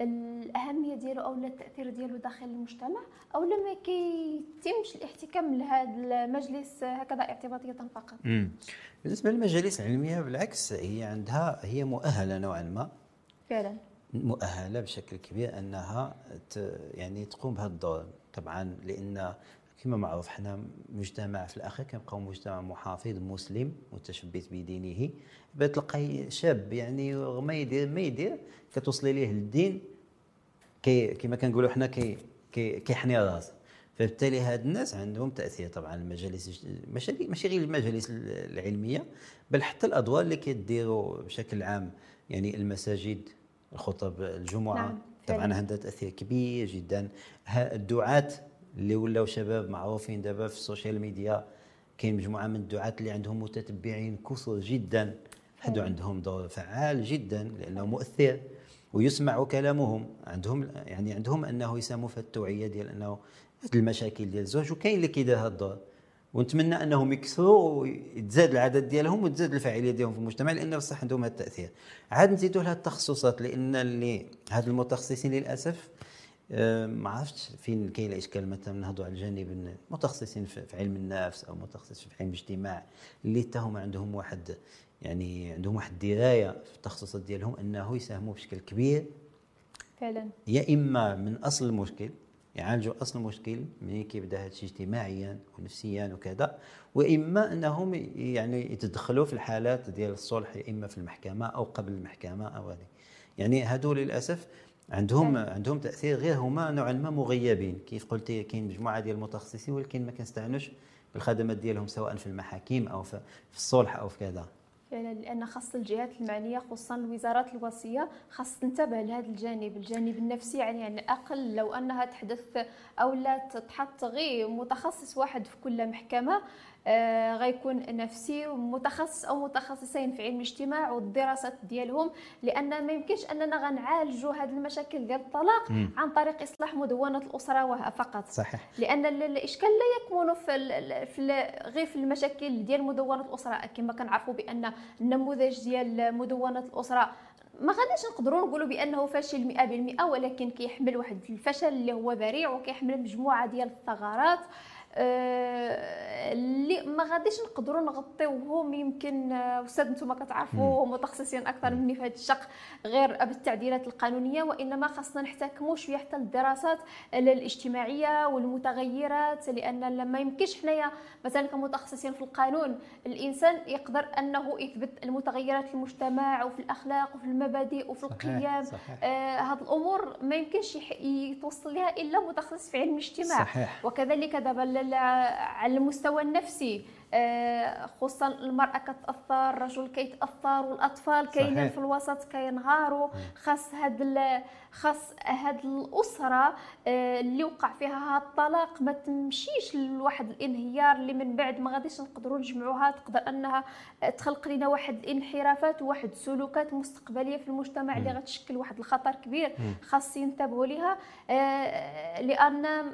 الأهمية ديالو أو لا التأثير ديالو داخل المجتمع أو لا ما كيتمش الاحتكام لهذا المجلس هكذا اعتباطية فقط؟ بالنسبة للمجالس العلمية بالعكس هي عندها هي مؤهلة نوعا ما. فعلا. مؤهلة بشكل كبير أنها يعني تقوم بهذا الدور. طبعا لأن كما معروف حنا مجتمع في الأخير كنبقاو مجتمع محافظ مسلم متشبث بدينه. بتلقى شاب يعني رغم ما يدير ما يدير كتوصلي ليه الدين كي كما كنقولوا حنا كي كي كيحني راس فبالتالي هاد الناس عندهم تأثير طبعا المجالس ماشي غير المجالس العلمية بل حتى الأدوار اللي كيديروا بشكل عام. يعني المساجد الخطب الجمعة. نعم، طبعا. عندها تأثير كبير جدا. الدعاة اللي ولاو شباب معروفين دابا في ال social media كاين مجموعة من الدعاة اللي عندهم متتبعين كثر جدا. فعلاً. عندهم دور فعال جدا لأنه مؤثر ويسمع كلامهم. عندهم يعني عندهم أنه يساهموا في التوعية ديال أنه هاد المشاكل ديال الزواج وكاين اللي كيدير هاد الدور. ونتمنى أنهم يكثروا ويتزاد العدد ديالهم وتزاد الفاعليه ديالهم في المجتمع لأن بصح عندهم هذا التأثير. عاد نزيدوا لها التخصصات لأن اللي هاد المتخصصين للأسف ما عرفتش فين كاين الإشكال مثلا نهضوا على الجانب المتخصصين في علم النفس أو متخصصين في علم الاجتماع اللي حتى هما عندهم واحد يعني عندهم واحد الدراية في التخصصات ديالهم إنه يساهموا بشكل كبير. فعلا. يا إما من أصل المشكل يعالجوا أصل المشكل ملي كيبدأ هذا الشيء اجتماعيا ونفسيا وكذا وإما إنهم يعني يتدخلوا في الحالات ديال الصلح يا إما في المحكمة أو قبل المحكمة أو هذه. يعني هادو للأسف عندهم فعلا. عندهم تأثير غير هما نوعا ما مغيبين. كيف قلتي كاين مجموعة ديال المتخصصين ولكن ما كنستعنوش بالخدمات ديالهم سواء في المحاكم أو في الصلح أو في كذا. فعلا لأن خاص الجهات المعنية خصوصا الوزارات الوصية خاص تنتبه لهذا الجانب الجانب النفسي. يعني على الأقل لو أنها تحدث أو لا تحط غير متخصص واحد في كل محكمة غيكون نفسي ومتخصص أو متخصصين في علم الاجتماع والدراسات ديالهم لأن ما يمكنش أننا غنعالجوا هذه المشاكل ديال الطلاق مم. عن طريق إصلاح مدونة الأسرة فقط. صحيح. لأن ال- الاشكال لا يكمن في, ال- في ال- غير في المشاكل ديال مدونة الأسرة. كما كنعرفوا بأن النموذج ديال مدونة الأسرة ما غاديش نقدروا نقولوا بأنه فاشل 100% ولكن كيحمل واحد الفشل اللي هو ذريع وكيحمل مجموعة ديال الثغرات. آه، اللي ما غاديش نقدروا نغطيوهم يمكن آه، أستاذ نتوما كتعرفوا متخصصين أكثر مني في هذا الشق غير بالتعديلات القانونية وإنما خاصنا نحتكموا شوية حتى الدراسات الاجتماعية والمتغيرات لأن ما يمكنش حنايا مثلا كمتخصصين في القانون الإنسان يقدر أنه يثبت المتغيرات المجتمع وفي الأخلاق وفي المبادئ وفي القيم. آه هذه الأمور ما يمكنش يتوصل لها إلا متخصص في علم الاجتماع. صحيح. وكذلك دابا على المستوى النفسي آه، خصوصا المرأة كتأثر الرجل كيتأثر والأطفال كاينين. في الوسط كينهاروا. خاص هاد خاص هاد الأسرة آه، اللي وقع فيها هاد الطلاق ما تمشيش لواحد الانهيار اللي من بعد ما غاديش نقدروا نجمعوها تقدر أنها تخلق لنا واحد الانحرافات وواحد السلوكات مستقبلية في المجتمع اللي غتشكل واحد الخطر كبير خاص ينتبهوا لها آه، لأن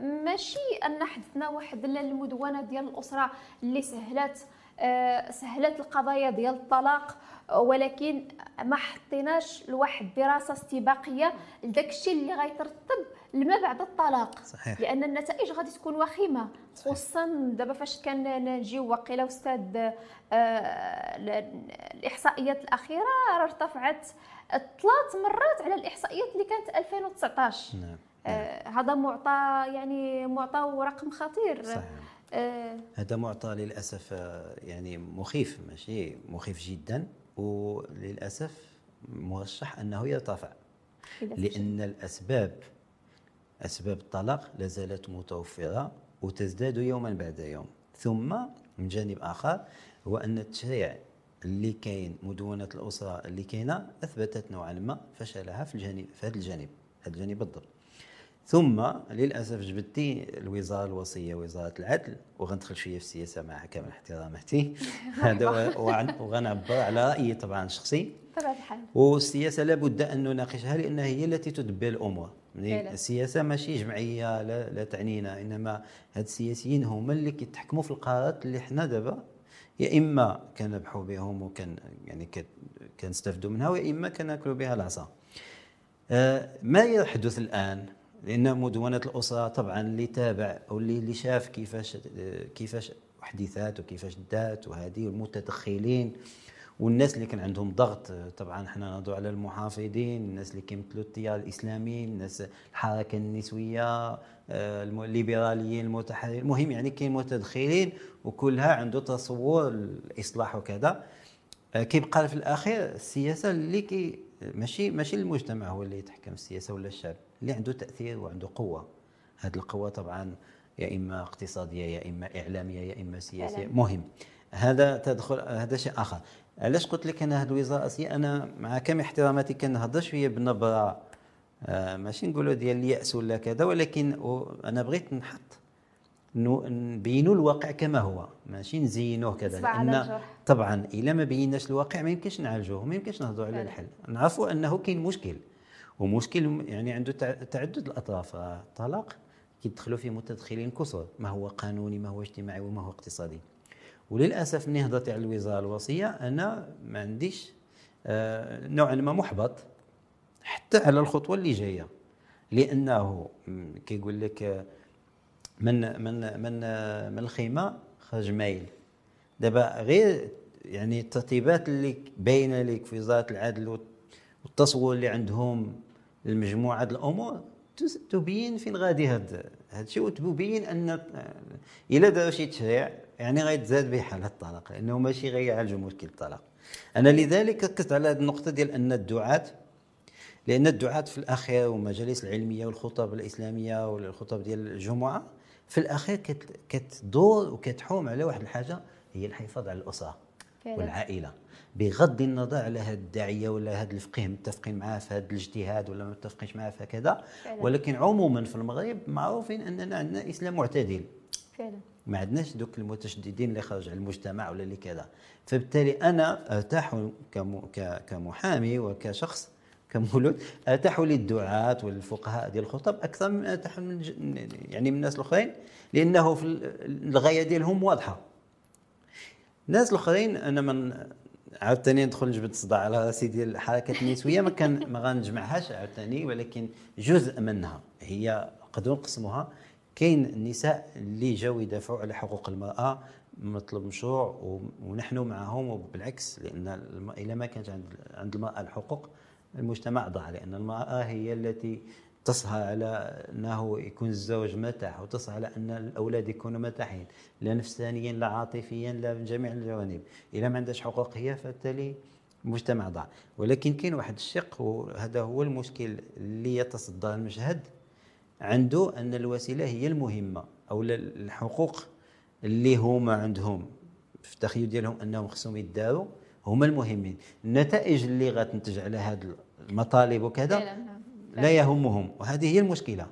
ماشي أن حدثنا واحد المدونة ديال الأسرة اللي سهلات آه، سهلات القضايا ديال الطلاق ولكن ما حطيناش لواحد دراسة استباقية لداك الشيء اللي غيترتب لما بعد الطلاق. صحيح. لأن النتائج غادي تكون وخيمة. خصوصا دابا فاش كان نجيو واقيلا أستاذ آه، ال- الإحصائيات الأخيرة راه ارتفعت ثلاث مرات على الإحصائيات اللي كانت 2019 نعم. هذا معطى يعني معطى ورقم خطير. صحيح. آه، هذا معطى للأسف آه، يعني مخيف ماشي؟ مخيف جدا وللأسف مرشح أنه يرتفع. لأن الأسباب أسباب الطلاق لا زالت متوفرة وتزداد يوما بعد يوم. ثم من جانب آخر هو أن التشريع اللي كاين مدونة الأسرة اللي كاينة أثبتت نوعا ما فشلها في الجانب في هذا الجانب هذا الجانب بالضبط ثم للأسف جبدتي الوزارة الوصية وزارة العدل وغندخل شوية في السياسة مع كامل احتراماتي هذا وغن- وغنعبر على رأيي طبعا الشخصي. بطبيعة الحال. والسياسة لابد أن نناقشها لأنها هي التي تدبر الأمور. يعني. السياسة ماشي جمعية لا, لا تعنينا إنما هاد السياسيين هما اللي كيتحكموا في القرارات اللي حنا دابا. يا إما كنربحوا بهم وكان يعني كنستافدوا منها ويا إما كنأكلوا بها العصا. آه، ما يحدث الآن؟ لأن مدونة الأسرة طبعا اللي تابع أو اللي شاف كيفاش كيفاش حديثات وكيفاش دات وهذه والمتدخلين والناس اللي كان عندهم ضغط. طبعا إحنا نهضروا على المحافظين الناس اللي كيمثلوا التيار الإسلامي الناس الحركة النسوية آه، الليبراليين المتحررين. المهم يعني كاين متدخلين وكلها عنده تصور الاصلاح وكذا. آه، كيبقى في الأخير السياسة اللي كي ماشي ماشي المجتمع هو اللي يتحكم السياسة ولا الشعب. اللي عنده تأثير وعنده قوة. هذه القوة طبعا يا إما اقتصادية يا إما إعلامية يا إما سياسية. مهم. هذا تدخل هذا شيء آخر. علاش قلت لك أنا هذه الوزارة الاساسيه أنا مع كامل احتراماتي كنهضر شوية بنبره آه ماشي نقولوا ديال الياس ولا كذا ولكن أنا بغيت نحط نبينوا الواقع كما هو. ماشي نزينوه كذا. لأن طبعا إلا ما بيناش الواقع ما يمكنش نعالجوه ما يمكنش نهضروا على الحل. نعرفوا أنه كاين مشكل. ومشكل يعني عنده تعدد الأطراف. الطلاق كيدخلوا فيه متدخلين كثر ما هو قانوني ما هو اجتماعي وما هو اقتصادي. وللأسف ملي هضرت على الوزارة الوصية؟ أنا ما عنديش آه نوعا ما محبط حتى على الخطوة اللي جاية. لأنه كيقول لك من من من من الخيمة خرج مايل دابا غير يعني الترتيبات اللي باينة لك في وزارة العدل والتصور اللي عندهم لمجموعة الأمور تبين فين غادي هذا الشيء وتبين أن إلا داروا شي تشريع يعني غيتزاد به حاله الطلاق لأنه ماشي غيعالجوا مشكل الطلاق. أنا لذلك ركزت على هذه النقطة ديال أن الدعاة لأن الدعاة في الأخير والمجالس العلمية والخطب الإسلامية والخطب ديال الجمعة في الأخير كتدور وكتحوم على واحد الحاجة هي الحفاظ على الأسرة والعائلة. بغض النظر على هذه الداعية ولا هذا الفقيه متفقين معاه في هذا الاجتهاد ولا ما متفقينش معاه في كذا ولكن عموما في المغرب معروفين أننا عندنا إسلام معتدل. فعلا. ما عندناش دوك المتشددين اللي خرج على المجتمع ولا اللي كذا. فبالتالي أنا أرتاح كمحامي وكشخص كمولود ارتاحوا للدعاة والفقهاء ديال الخطب أكثر من أرتاح من يعني من الناس الأخرين لأنه في الغاية ديالهم واضحة. الناس الأخرين أنا من عاوتاني ندخل نجبد صداع على راسي ديال الحركات النسوية ما كان ما غنجمعهاش عاوتاني ولكن جزء منها هي نقدروا نقسموها. كاين النساء اللي جاوا يدافعوا على حقوق المرأة مطلب مشروع ونحن معهم وبالعكس لأن إلا ما كانت عند عند المرأة الحقوق المجتمع ضاع لأن المرأة هي التي تسعى على أنه يكون الزوج مرتاح وتسعى على أن الأولاد يكونوا مرتاحين لا نفسانيا لا عاطفيا لا من جميع الجوانب. اذا ما عندهاش حقوق هي فبالتالي المجتمع ضاع. ولكن كاين واحد الشق وهذا هو المشكل اللي يتصدى. المشهد عنده أن الوسيلة هي المهمة أو الحقوق اللي هما عندهم في التخيل ديالهم أنهم خصهم يداروا هما المهمين. النتائج اللي غتنتج على هذه المطالب وكذا. لا يهمهم. وهذه هي المشكلة.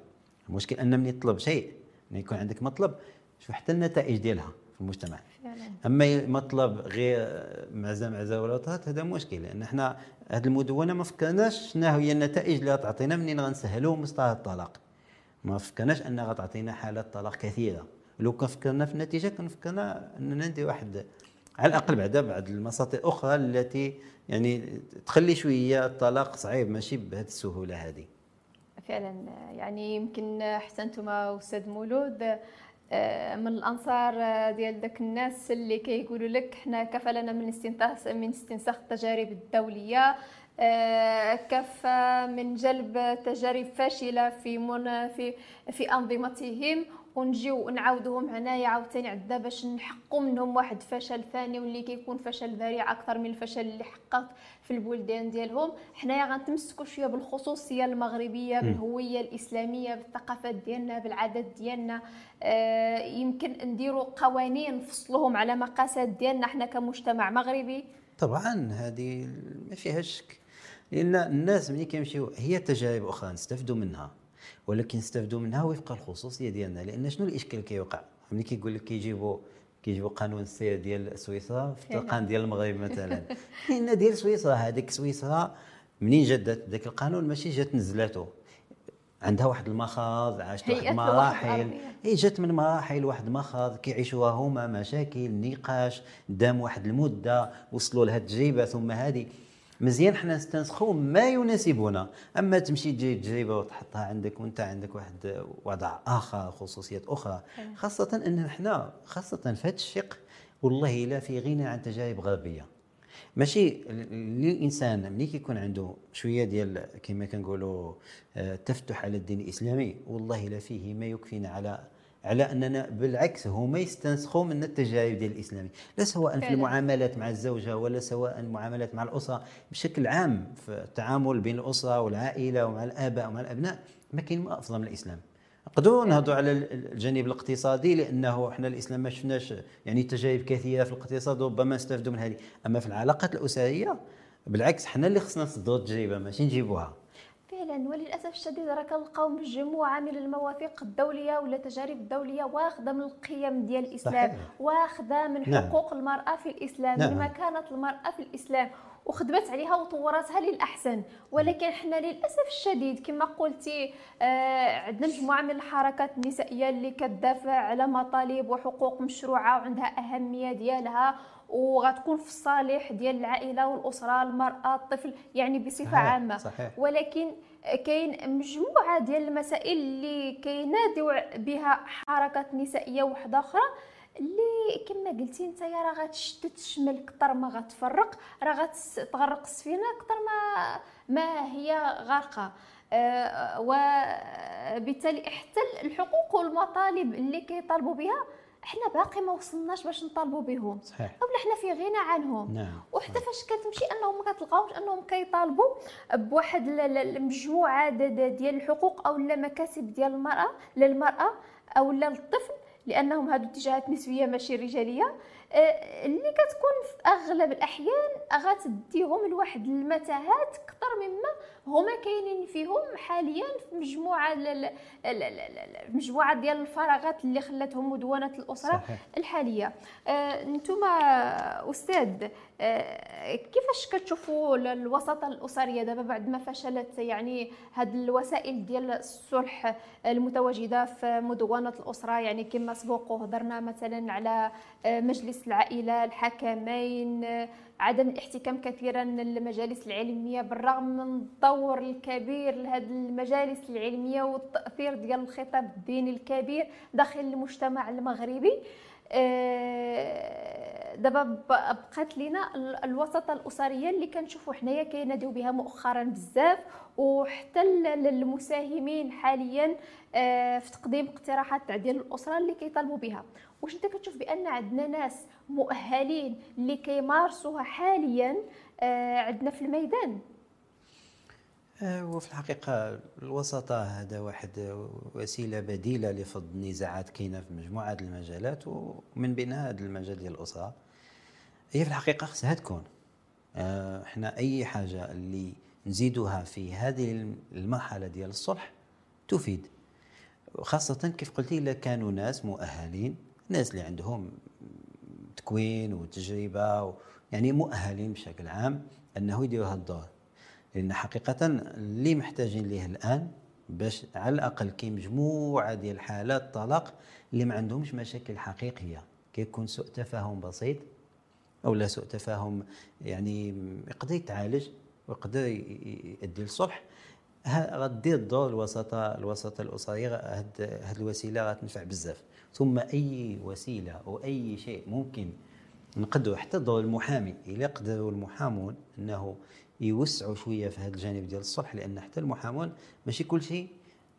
المشكل أن من يطلب شيء. أن يكون عندك مطلب شوف حتى النتائج ديالها في المجتمع. فعلا. أما مطلب غير معزة معزة ولا طهات هذا مشكل لأن إحنا هذه المدونة ما فكرناش شنو هي النتائج اللي غتعطينا منين غنسهلوا مصطلح الطلاق. ما فكرناش أنها غتعطينا حالات طلاق كثيرة. لو كان فكرنا في النتيجة كان فكرنا أننا ندير واحد على الأقل بعدا بعض المساطر الاخرى التي يعني تخلي شوية الطلاق صعيب ماشي بهذه السهولة هذه. فعلا يعني يمكن احسنتما أستاذ مولود آه، من الأنصار ديال داك الناس اللي كيقولوا لك حنا كفى لنا من استنساخ من استنساخ التجارب الدولية آه، كفى من جلب تجارب فاشلة في من في في أنظمتهم. ونجيو نعاودوهم هنايا عاوتاني عندنا باش نحقوا منهم واحد فشل ثاني واللي كيكون فشل ذريع أكثر من الفشل اللي حقق في البلدان ديالهم. حنايا غنتمسكوا شوية بالخصوصية المغربية بالهوية الإسلامية بالثقافات ديالنا بالعادات ديالنا. آه يمكن نديروا قوانين نفصلوهم على مقاسات ديالنا حنا كمجتمع مغربي. طبعا هذه ما فيها شك. لأن الناس ملي كيمشيو هي تجارب أخرى نستافدوا منها. ولكن نستافدوا منها وفق الخصوصية ديالنا. لأن شنو الإشكال كيوقع؟ ملي كيقول لك كيجيبوا كيجيبوا قانون السير ديال سويسرا في القانون ديال المغرب مثلا. لأن ديال سويسرا هذيك سويسرا منين جدت ذاك القانون ماشي جات نزلاته عندها واحد المخاض عاشت واحد المراحل. هي جات من مراحل واحد المخاض كيعيشوها هما مشاكل نقاش دام واحد المدة وصلوا لهاد التجربة ثم هذه مزيان حنا نستنسخوا ما يناسبنا. أما تمشي تجي تجربه وتحطها عندك وأنت عندك واحد وضع آخر خصوصيات أخرى. خاصة إن حنا خاصة في هذا الشق والله لا في غنى عن تجارب غربية. ماشي للإنسان ملي كيكون عنده شوية ديال كما كنقولوا آه، تفتح على الدين الإسلامي والله لا فيه ما يكفينا على على أننا بالعكس هما يستنسخوا من التجارب ديال الإسلامي. لا سواء في المعاملات مع الزوجة ولا سواء المعاملات مع الأسرة بشكل عام في التعامل بين الأسرة والعائلة ومع الآباء ومع الأبناء ما كاين ما أفضل من الإسلام. نقدروا نهضوا على الجانب الاقتصادي لأنه إحنا الإسلام ما شفناش يعني تجارب كثيرة في الاقتصاد ربما نستافدوا من هذه. أما في العلاقات الأسرية بالعكس حنا اللي خصنا نصدروا التجربة ماشي نجيبوها. فعلا وللأسف الشديد راه كنلقاو مجموعه من المواثيق الدولية ولا التجارب الدوليه واخده من القيم ديال الإسلام صحيح. واخده من نعم. حقوق المرأة في الإسلام نعم. من مكانه المرأة في الإسلام وخدمت عليها وطورتها للأحسن ولكن حنا للأسف الشديد كما قلتي آه عندنا مجموعة من الحركات النسائية اللي كتدافع على مطالب وحقوق مشروعة وعندها أهمية ديالها وغتكون في الصالح ديال العائلة والأسرة المرأة الطفل يعني بصفة صحيح، عامة صحيح. ولكن كاين مجموعة ديال المسائل اللي كيناديو بها حركات نسائية وحدة أخرى اللي كما قلتي أنت راه غتشتت الشمل أكثر ما غتفرق راه غتغرق السفينة أكثر ما ما هي غارقة. آه، وبالتالي حتى الحقوق والمطالب اللي كيطالبوا بها إحنا باقي ما وصلناش باش نطالبوا بهم. صحيح. اولا حنا في غنى عنهم. نعم. وحتى فاش كتمشي أنهم ما كتلقاوش أنهم كيطالبوا بواحد ال- ال- المجموعه ديال الحقوق أو لا مكاسب ديال المرأة للمرأة أو للطفل لأنهم هادو اتجاهات نسوية ماشي رجالية. اللي كتكون في أغلب الأحيان غتديهم لواحد المتاهات أكثر مما هما كاينين فيهم حاليا في مجموعة مجموعة ديال الفراغات اللي خلاتهم مدونة الأسرة صحيح. الحالية آه، أنتم أستاذ آه، كيفاش كتشوفوا ال- الوساطة الأسرية دابا بعد ما فشلت يعني هاد الوسائل ديال الصلح المتواجدة في مدونة الأسرة يعني كما سبق وهضرنا مثلا على آه، مجلس العائلة الحكمين عدم الاحتكام كثيرا للمجالس العلمية بالرغم من الدور الكبير لهذه المجالس العلمية والتأثير ديال الخطاب الديني الكبير داخل المجتمع المغربي. آه، دابا بقات لينا ال- الوساطه الأسرية اللي كنشوفوا حنايا كيناديو بها مؤخرا بزاف وحتى المساهمين حاليا آه، في تقديم اقتراحات تعديل الأسرة اللي كيطالبوا بها. واش انت كتشوف بأن عندنا ناس مؤهلين اللي كيمارسوها حاليا آه، عندنا في الميدان؟ آه، وفي الحقيقة الوسطاء هذا واحد وسيلة بديلة لفض النزاعات كاينة في مجموعة المجالات ومن بينها هذا المجال ديال الأسرة هي في الحقيقة خصها تكون. آه، إحنا أي حاجة اللي نزيدها في هذه المرحلة ديال الصلح تفيد. خاصة كيف قلتي إلا كانوا ناس مؤهلين ناس اللي عندهم تكوين وتجربة و يعني مؤهلين بشكل عام أنه يديروا هذا الدور. لأن حقيقة اللي محتاجين ليه الآن باش على الأقل كاين مجموعة ديال حالات طلاق اللي ما عندهمش مشاكل حقيقية. كيكون سوء تفاهم بسيط أو لا سوء تفاهم يعني يقدر يتعالج ويقدر يؤدي للصلح غدير الدور الوساطة الوساطة الأسرية هاد هاد الوسيلة غتنفع بزاف. ثم أي وسيلة أو أي شيء ممكن نقدروا حتى دور المحامي إلا قدروا المحامون أنه يوسعوا شوية في هذا الجانب ديال الصلح لأن حتى المحامون ماشي كل شيء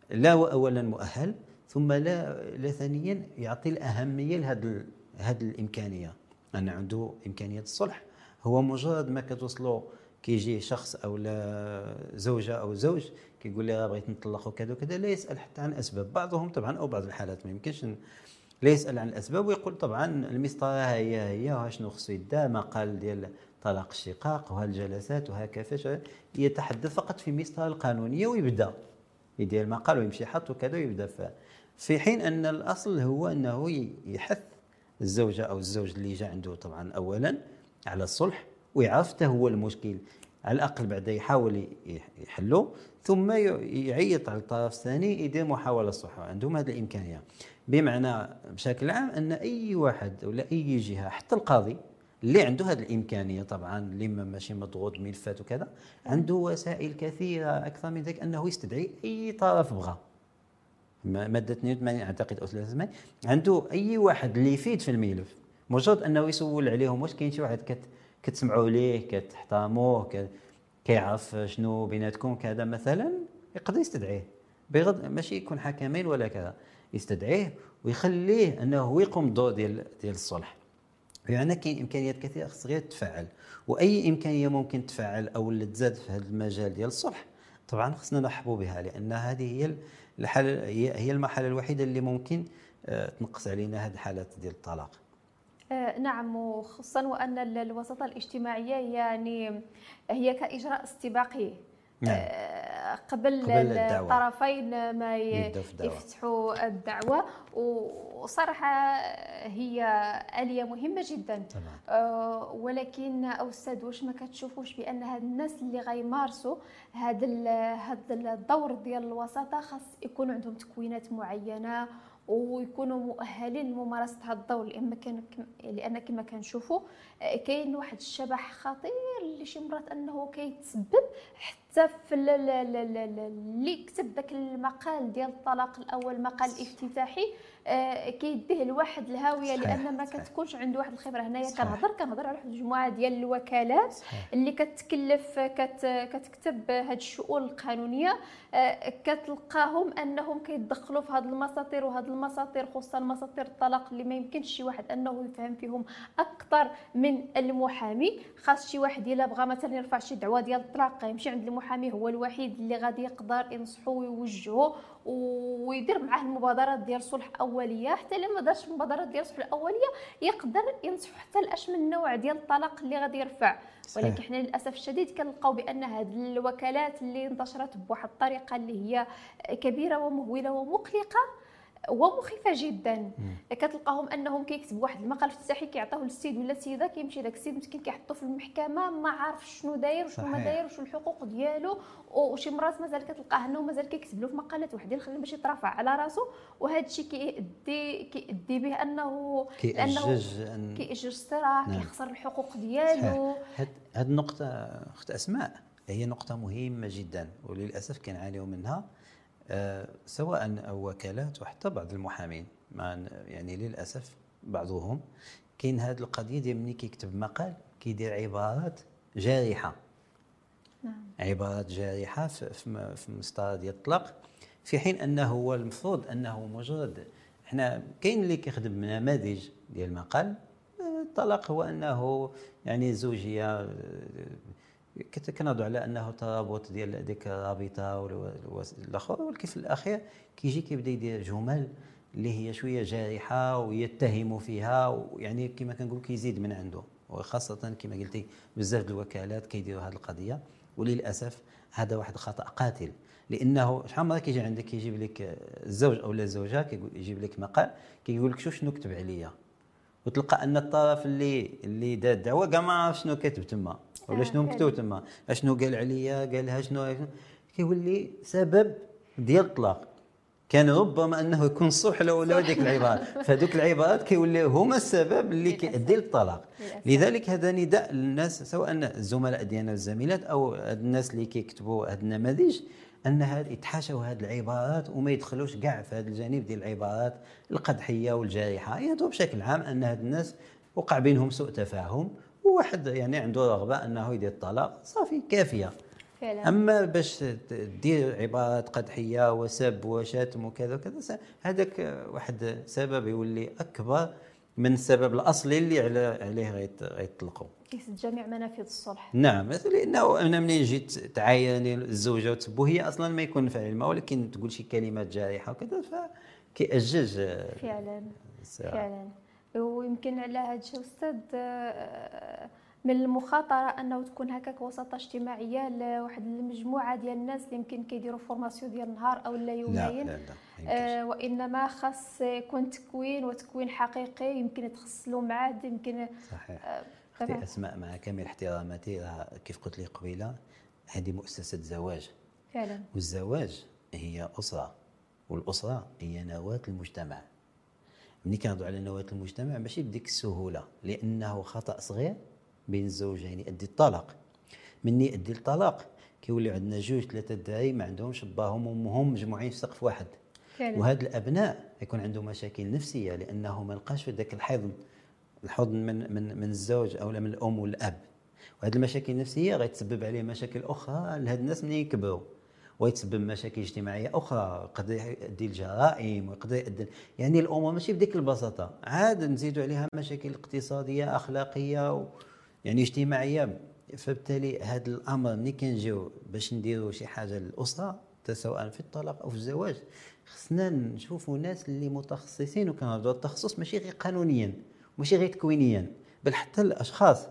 لا هو أولا مؤهل ثم لا لا ثانيا يعطي الأهمية لهذا هذه الإمكانية. أن عنده إمكانية الصلح. هو مجرد ما كتوصلوا كيجي شخص أو لا زوجة أو زوج كيقول لي بغيت نطلق وكذا وكذا لا يسأل حتى عن أسباب. بعضهم طبعا أو بعض الحالات ما يمكنش لا يسأل عن الأسباب ويقول طبعا المسطرة هي هي شنو خصو يدار ما قال ديال طلاق الشقاق وها الجلسات وها كيفاش يتحدث فقط في مسطرة القانونية ويبدأ يدير ما قال ويمشي حط وكذا ويبدأ ف- في حين أن الأصل هو أنه يحث الزوجة أو الزوج اللي جا عنده طبعا اولا على الصلح ويعرف هو المشكل. على الأقل بعدا يحاول يحلو ثم يعيط على الطرف الثاني يدير محاولة صلح عندهم هذه الإمكانية. بمعنى بشكل عام أن أي واحد ولا أي جهة حتى القاضي اللي عنده هذه الإمكانية طبعا اللي ما- ماشي مضغوط ملفات وكذا عنده وسائل كثيرة أكثر من ذلك أنه يستدعي أي طرف بغى. ما- مادة 82 أعتقد أو 83 عنده أي واحد اللي يفيد في الملف. مجرد أنه يسول عليهم واش كاين شي واحد كت كتسمعوا ليه كتحترموه كيعرف شنو بيناتكم. كذا مثلا يقدر يستدعيه. بغض ماشي يكون حكمين ولا كذا يستدعيه ويخليه إنه هو يقوم بالدور ديال ديال الصلح. يعني كاين إمكانيات كثيرة خص غير تفعل. وأي إمكانية ممكن تفعل أو اللي تزاد في هذا المجال ديال الصلح طبعا خصنا نرحبوا بها لأن هذه هي الحالة هي المرحلة الوحيدة اللي ممكن آه، تنقص علينا هذه الحالات ديال الطلاق. نعم وخصوصا وأن ال- الوساطة الاجتماعية يعني هي كإجراء استباقي نعم. آه، قبل, قبل. الطرفين ما. يفتحوا الدعوة وصراحة هي آلية مهمة جدا طبعا آه، ولكن أستاذ واش ما كتشوفوش بأن هاد الناس اللي غيمارسوا هذا هذا الدور ديال الوساطة خاص يكون عندهم تكوينات معينة ويكونوا مؤهلين لممارسة هذا الدور لأن كان لأن كما كنشوفوا آه، كاين واحد الشبح خطير اللي شي مرات أنه كيتسبب حتى في ال- ال- ال- ال- ال- اللي كتب ذاك المقال ديال الطلاق الأول مقال افتتاحي كيديه لواحد الهاوية لأن ما. كتكونش عنده واحد الخبرة هنايا. كنهضر كنهضر على واحد المجموعه ديال الوكالات صحيح اللي كتكلف كت كتكتب هاد الشؤون القانونية آه، كتلقاهم أنهم كيدخلوا في هاد المساطير وهاد المساطير خصوصا مساطير الطلاق اللي ما يمكنش شي واحد أنه يفهم فيهم أكثر من المحامي خاص شي واحد إلا بغى مثلا يرفع شي دعوة ديال الطلاق يمشي عند المحامي هو الوحيد اللي غادي يقدر ينصحو ويوجهه ويدير معاه المبادرات ديال صلح أولية حتى إلا ما دارش المبادرات ديال صلح أولية يقدر ينصح حتى لأش من نوع ديال الطلاق اللي غادي يرفع صحيح. ولكن حنا للأسف الشديد كنلقاو بأن هاد الوكالات اللي انتشرت بواحد الطريقة اللي هي كبيرة ومهولة ومقلقة ومخيفة جدا. كتلقاهم أنهم كيكتبوا واحد المقال افتتاحي كيعطيوه للسيد ولا السيدة كيمشي داك السيد مسكين كيحطوه في المحكمة ما عارف شنو داير وشنو ما. داير وشنو الحقوق ديالو. وشي مرات مازال كتلقاه أنه مازال كيكتب له في مقالات وحدين خليه باش يترافع على راسو. وهذا الشيء كيؤدي كيؤدي به انه كيأجج أن كيأجج الصراع نعم. كيخسر الحقوق ديالو. هاد النقطة أخت أسماء هي نقطة مهمة جدا وللأسف كنعانيو منها. سواء وكالات وحتى بعض المحامين مع يعني للأسف بعضهم كاين هاد القضية ديال ملي كيكتب مقال كيدير عبارات جارحة. نعم. عبارات جارحة في في م- في مسطرة ديال الطلاق في حين أنه هو المفروض أنه مجرد إحنا كاين اللي كيخدم نماذج ديال المقال آه، الطلاق هو أنه يعني زوجية كت- كنهضروا على أنه ترابط ديال ديك والوس- الآخر ولكن في الأخير كيجي كيبدا يدير جمل اللي هي شوية جارحة ويتهم فيها ويعني كما كنقول كيزيد من عنده. وخاصة كما قلتي بزاف د الوكالات كيديروا هذه القضية. وللأسف هذا واحد خطا قاتل. لأنه شحال مرة كيجي عندك كيجيب لك الزوج أو الزوجه كيقول يجيب لك مقال كيقول لك شوف شنو كتب عليا. وتلقى أن الطرف اللي اللي دار الدعوه كاع ما عرف شنو كاتب تما. ولا شنو. مكتوب تما؟ أشنو قال عليا؟ قالها شنو؟ كيولي سبب ديال الطلاق. كان ربما أنه يكون صح لو ولا ديك العبارات فهذوك العبارات كيوليو هما السبب اللي. كيؤدي للطلاق. لذلك هذا نداء للناس سواء الزملاء ديالنا والزميلات أو الناس اللي كيكتبوا هاد النماذج أن هاد يتحاشوا هاد العبارات وما يدخلوش كاع في هذا الجانب ديال العبارات القدحية والجارحه يهضروا بشكل عام أن هاد الناس وقع بينهم سوء تفاهم وواحد يعني عنده رغبة أنه يدير الطلاق صافي كافية. فعلا. أما باش ت- دير عبارات قدحية وسب وشتم وكذا وكذا هذاك واحد سبب يولي أكبر من السبب الأصلي اللي على عليه غيطلقوا كيسد جميع منافذ الصلح. نعم لأنه أنا ملي جيت تعايرني الزوجة وتسبو هي أصلا ما يكون فعل ما ولكن تقول شي كلمات جارحة وكذا فكيأجج. فعلا. الصراع. فعلا. ويمكن على هذا الشيء. أستاذ آه، من المخاطرة أنه تكون هكاك وساطة اجتماعية لواحد المجموعة ديال الناس اللي يمكن كيديروا formation ديال نهار أو لا لا يومين لا لا يمكنش. آه، وإنما خاص يكون تكوين وتكوين حقيقي يمكن يتخصلوا معاه يمكن صحيح. آه، أختي أسماء مع كامل احتراماتي. كيف قلت لي قبيلة هذه مؤسسة زواج. فعلا. والزواج هي أسرة والأسرة هي نواة المجتمع. ملي كنهضروا على نواة المجتمع ماشي بديك السهولة لأنه خطأ صغير بين الزوجين يؤدي الطلاق مني يؤدي الطلاق كيولي عندنا جوج ثلاثة دراري ما عندهمش باهم وامهم مجموعين في سقف واحد. فعلا. وهاد الأبناء يكون عندهم مشاكل نفسية لأنه ما لقاش في ذاك الحضن الحضن من من من الزوج أو من الأم والأب. وهذه المشاكل النفسية غتسبب عليه مشاكل أخرى لهاد الناس ملي يكبروا. ويتسبب مشاكل اجتماعية أخرى قد يؤدي الجرائم ويقدر يؤدي يعني الأمور ماشي بديك البساطة. عاد نزيدوا عليها مشاكل اقتصادية أخلاقية و يعني اجتماعية. فبالتالي هذا الأمر ملي كنجيو باش نديروا شي حاجة للأسرة سواء في الطلاق أو في الزواج خصنا نشوفوا ناس اللي متخصصين وكنهضروا التخصص ماشي غير قانونيا ماشي غير تكوينيا بل حتى الأشخاص.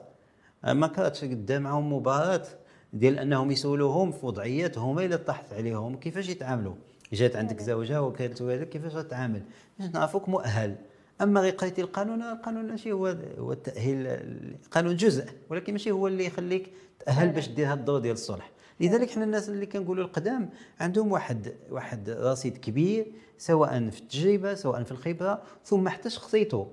ما كانتش قدام معاهم مباراة ديال أنهم يسولوهم في وضعيات هما اللي طاحت عليهم. كيفاش يتعاملوا؟ جات عندك زوجه وكانت والدك كيفاش غتعامل باش نعرفوك مؤهل. أما غير قريتي القانون القانون ماشي هو هو التأهيل القانون جزء ولكن ماشي هو اللي يخليك تأهل باش دير هذا الدور ديال الصلح. لذلك حنا الناس اللي كنقولوا القدام عندهم واحد واحد رصيد كبير سواء في التجربة سواء في الخبرة ثم حتى شخصيته.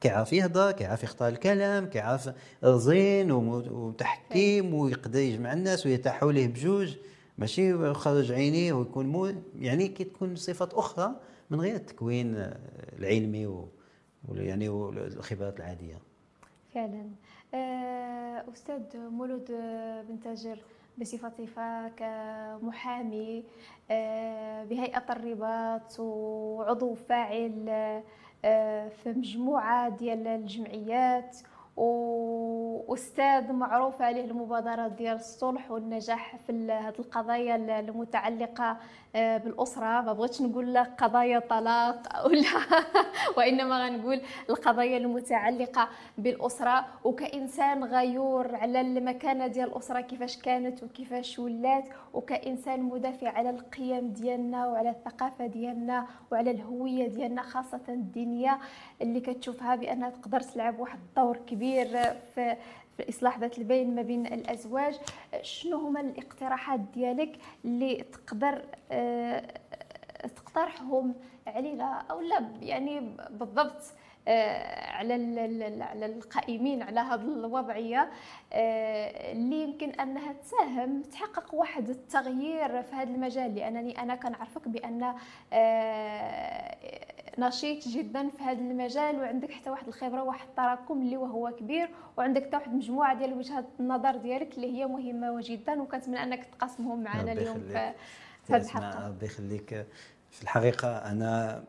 كيعرف يهضر كيعرف يختار الكلام كيعرف رزين وتحكيم ويقدر يجمع الناس ويرتاح حوله بجوج. ماشي خرج عينيه ويكون مو يعني كتكون صفات أخرى من غير التكوين العلمي و يعني والخبرات العادية. فعلا. آه، أستاذ مولود بن تاجر بصفتك كمحامي آه، بهيئة الرباط وعضو فاعل في مجموعة ديال الجمعيات وأستاذ معروف عليه المبادرات ديال الصلح والنجاح في هذه القضايا المتعلقة آه، بالأسرة. ما بغيتش نقول قضايا طلاق ولا وإنما غنقول القضايا المتعلقة بالأسرة. وكإنسان غيور على المكانة ديال الأسرة كيفاش كانت وكيفاش ولات. وكإنسان مدافع على القيم ديالنا وعلى الثقافة ديالنا وعلى الهوية ديالنا خاصة الدينية. اللي كتشوفها بأنها تقدر تلعب واحد الدور كبير في في إصلاح ذات البين ما بين الأزواج شنو هما الاقتراحات ديالك اللي تقدر آه، تقترحهم علينا أو لا؟ يعني بالضبط آه، على على القائمين على هذه الوضعية آه، اللي يمكن أنها تساهم تحقق واحد التغيير في هذا المجال لأنني أنا كنعرفك بأن نشيط جدا في هذا المجال وعندك حتى واحد الخبرة واحد التراكم اللي وهو كبير وعندك حتى واحد المجموعه ديال وجهات النظر ديالك اللي هي مهمة جدا وكنتمنى أنك تقاسمهم معنا اليوم في هذه الحلقة. ربي يخليك. في الحقيقة أنا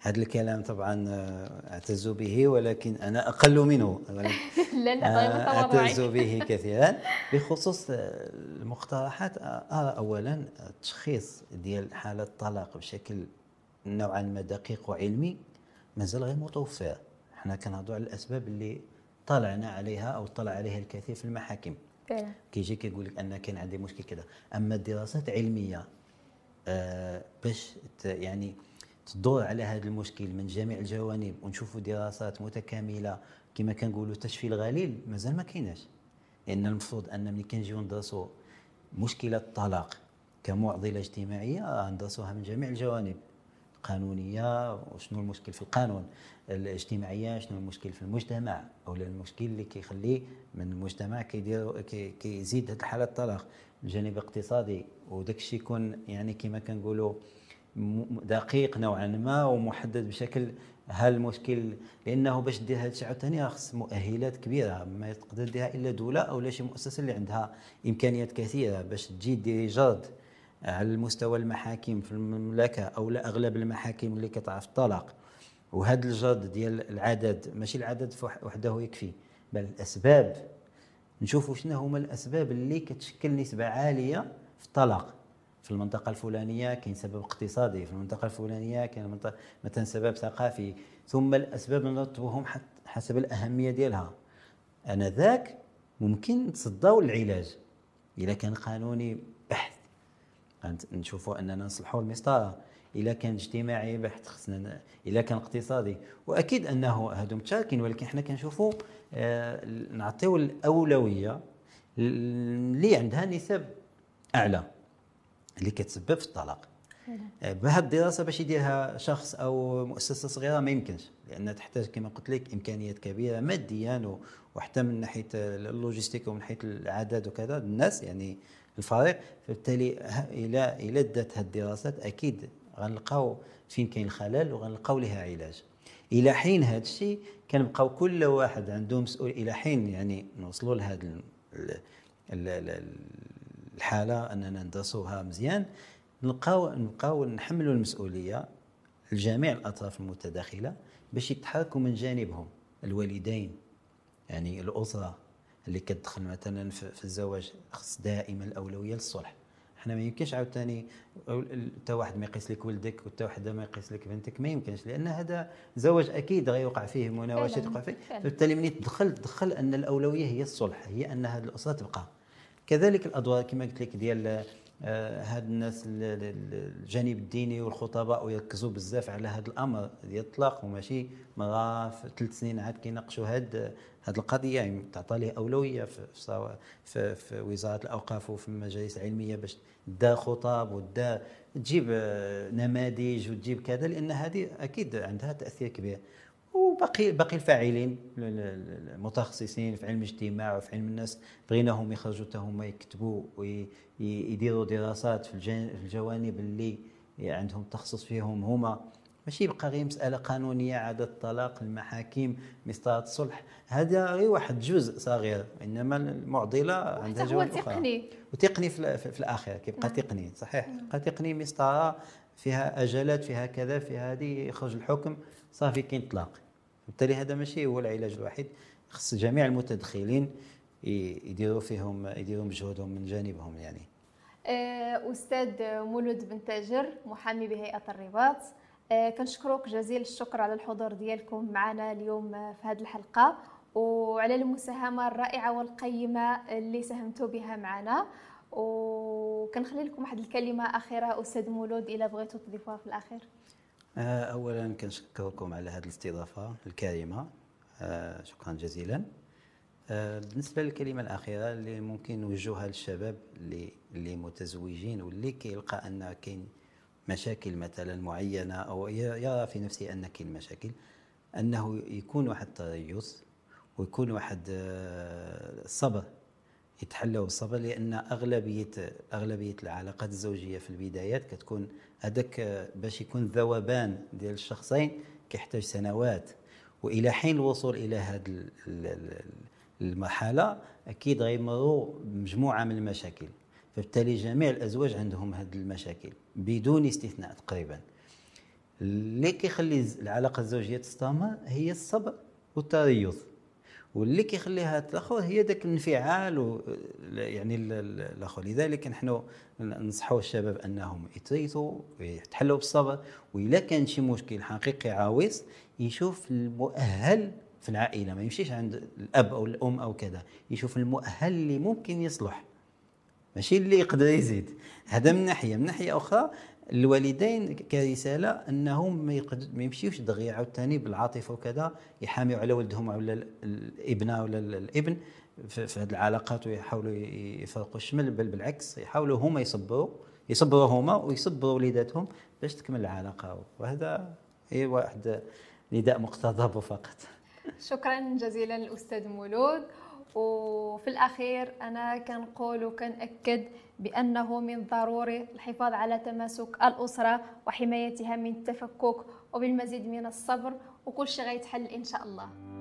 هذا الكلام طبعا آه، أعتز به ولكن أنا أقل منه. لا لا آه، أعتز به كثيرا. بخصوص المقترحات ارى اولا التشخيص ديال حالة الطلاق بشكل نوعا ما دقيق وعلمي مازال غير متوفر. إحنا كنهضروا على الأسباب اللي طلعنا عليها أو طلع عليها الكثير في المحاكم. فعلا. كيجي كيقول لك أن كان عندي مشكل كذا. أما الدراسات علمية آه باش يعني تدور على هذا المشكل من جميع الجوانب ونشوفوا دراسات متكاملة كما كنقولوا تشفي الغليل مازال ما كايناش. لأن المفروض أن ملي كنجيو ندرسوا مشكلة الطلاق كمعضلة اجتماعية ندرسوها من جميع الجوانب. القانونيه وشنو المشكل في القانون الاجتماعيه شنو المشكل في المجتمع أو المشكل اللي كيخلي من المجتمع كيدير كيزيد هذه الحالة الطلاق. الجانب الاقتصادي وداك الشيء يكون يعني كما كنقولوا دقيق نوعا ما ومحدد بشكل هالمشكل لأنه باش دير هذا الشيء عاوتاني خص مؤهلات كبيرة ما تقدر ديرها إلا دولة أو لا شي مؤسسة اللي عندها إمكانيات كثيرة باش تجي ديري جرد على المستوى المحاكم في المملكة أو لا؟ أغلب المحاكم اللي كتعرف الطلاق. وهذا الجرد ديال العدد ماشي العدد وحده يكفي بل الأسباب. نشوفوا شنو هما الأسباب اللي كتشكل نسبه عالية في الطلاق. في المنطقة الفلانية كاين سبب اقتصادي في المنطقة الفلانية كاين مثلا سبب ثقافي. ثم الأسباب نرتبهم حسب الأهمية ديالها. أنا ذاك ممكن تصداو العلاج. اذا كان قانوني نشوفوا أننا نصلحوا المسطرة. اذا كان اجتماعي بحث خصنا اذا كان اقتصادي. وأكيد أنه هادو متشاركين ولكن حنا كنشوفوا آه نعطيو الأولوية اللي عندها نسب أعلى اللي كتسبب في الطلاق. آه، بهذه الدراسة باش يديرها شخص أو مؤسسة صغيرة ما يمكنش لانها تحتاج كما قلت لك إمكانيات كبيرة ماديا وحتى من ناحية اللوجيستيك ومن ناحية العدد وكذا. الناس يعني الفريق فبالتالي إلى إلى دات هذه الدراسات أكيد غنلقاو فين كاين الخلل وغنلقاو لها علاج. إلى حين هذا الشيء كنبقاو كل واحد عنده مسؤول إلى حين يعني نوصلوا لهذا الحالة أننا ندرسوها مزيان نلقاو نبقاو نحملوا المسؤولية لجميع الأطراف المتداخلة باش يتحركوا من جانبهم الوالدين يعني الأسرة. اللي كتدخل مثلا في الزواج خص دائما الأولوية للصلح. إحنا ما يمكنش عاوتاني حتى واحد ما يقيس لك ولدك وحتى واحد ما يقيس لك بنتك ما يمكنش لأن هذا زواج أكيد غيوقع فيه مناوشات يوقع فيه. فبالتالي ملي تدخل تدخل أن الأولوية هي الصلح هي أن هذه الأسرة تبقى. كذلك الأدوار كما قلت لك ديال هاد الناس الجانب الديني والخطباء ويركزوا بزاف على هذا الأمر ديال الطلاق وماشي مرة في ثلاث سنين عاد كيناقشوا هاد هاد القضية. يعني تعطى ليه أولوية في في, في وزارة الأوقاف وفي المجالس العلمية باش دا خطاب ودا تجيب آه، نماذج وتجيب كذا لأن هذه أكيد عندها تأثير كبير. وباقي باقي الفاعلين المتخصصين في علم الاجتماع وفي علم الناس بغيناهم يخرجوا حتى هما يكتبوا ويديروا دراسات في الجوانب اللي عندهم تخصص فيهم هما. ماشي يبقى غير مسألة قانونية عدد الطلاق المحاكم مسطرة الصلح. هذا غير واحد جزء صغير إنما المعضلة عندها جوانب أخرى. تقني. وتقني في, في, الاخير كيبقى نعم. تقني صحيح. يبقى تقني مسطرة فيها اجالات فيها كذا فيها هذه يخرج الحكم صافي كاين طلاق. بالتالي هذا ماشي هو العلاج الوحيد. خص جميع المتدخلين يديروا فيهم يديروا مجهودهم من جانبهم يعني. آه، أستاذ مولود بن تاجر محامي بهيئة الرباط. آه، كنشكرك جزيل الشكر على الحضور ديالكم معنا اليوم في هذه الحلقة. وعلى المساهمة الرائعة والقيمة اللي ساهمتوا بها معنا. وكنخلي لكم واحد الكلمة أخيرة أستاذ مولود إلا بغيتوا تضيفوها في الأخير. اولا كنشكركم على هذه الاستضافة الكريمة. آه، شكرا جزيلا. آه، بالنسبة للكلمة الأخيرة اللي ممكن نوجهها للشباب اللي اللي متزوجين واللي كيلقى أن كاين مشاكل مثلا معينة أو يرى في نفسه أن كاين مشاكل أنه يكون واحد التريث ويكون واحد الصبر. يتحلوا بالصبر لأن اغلبيه أغلبية العلاقات الزوجية في البدايات كتكون هذاك باش يكون الذوبان ديال الشخصين كيحتاج سنوات. وإلى حين الوصول إلى هذه المرحلة أكيد غيمروا بمجموعه من المشاكل. فبالتالي جميع الأزواج عندهم هذه المشاكل بدون استثناء تقريبا. اللي كيخلي العلاقة الزوجية تستمر هي الصبر والتريث واللي كيخليها تاخذ هي ذاك الانفعال يعني الآخر لذلك نحن ننصحوا الشباب أنهم يتريثوا ويتحلوا بالصبر واذا كان شي مشكل حقيقي عاوز يشوف المؤهل في العائلة. ما يمشيش عند الأب أو الأم أو كذا يشوف المؤهل اللي ممكن يصلح. ماشي اللي يقدر يزيد. هذا من ناحية. من ناحية أخرى الوالدين كرسالة أنهم ما يمشيوش دغيا عاوتاني بالعاطفة وكذا يحاميوا على ولدهم ولا الابنة ولا الابن في هذه العلاقات ويحاولوا يفرقوا الشمل بل بالعكس يحاولوا هما يصبروا يصبروا هما ويصبروا وليداتهم باش تكمل العلاقة. وهذا هي واحد نداء مقتضب فقط. شكرا جزيلا الأستاذ مولود. وفي الأخير أنا كنقول وكنأكد بأنه من ضروري الحفاظ على تماسك الأسرة وحمايتها من التفكك وبالمزيد من الصبر وكل شيء غيتحل إن شاء الله.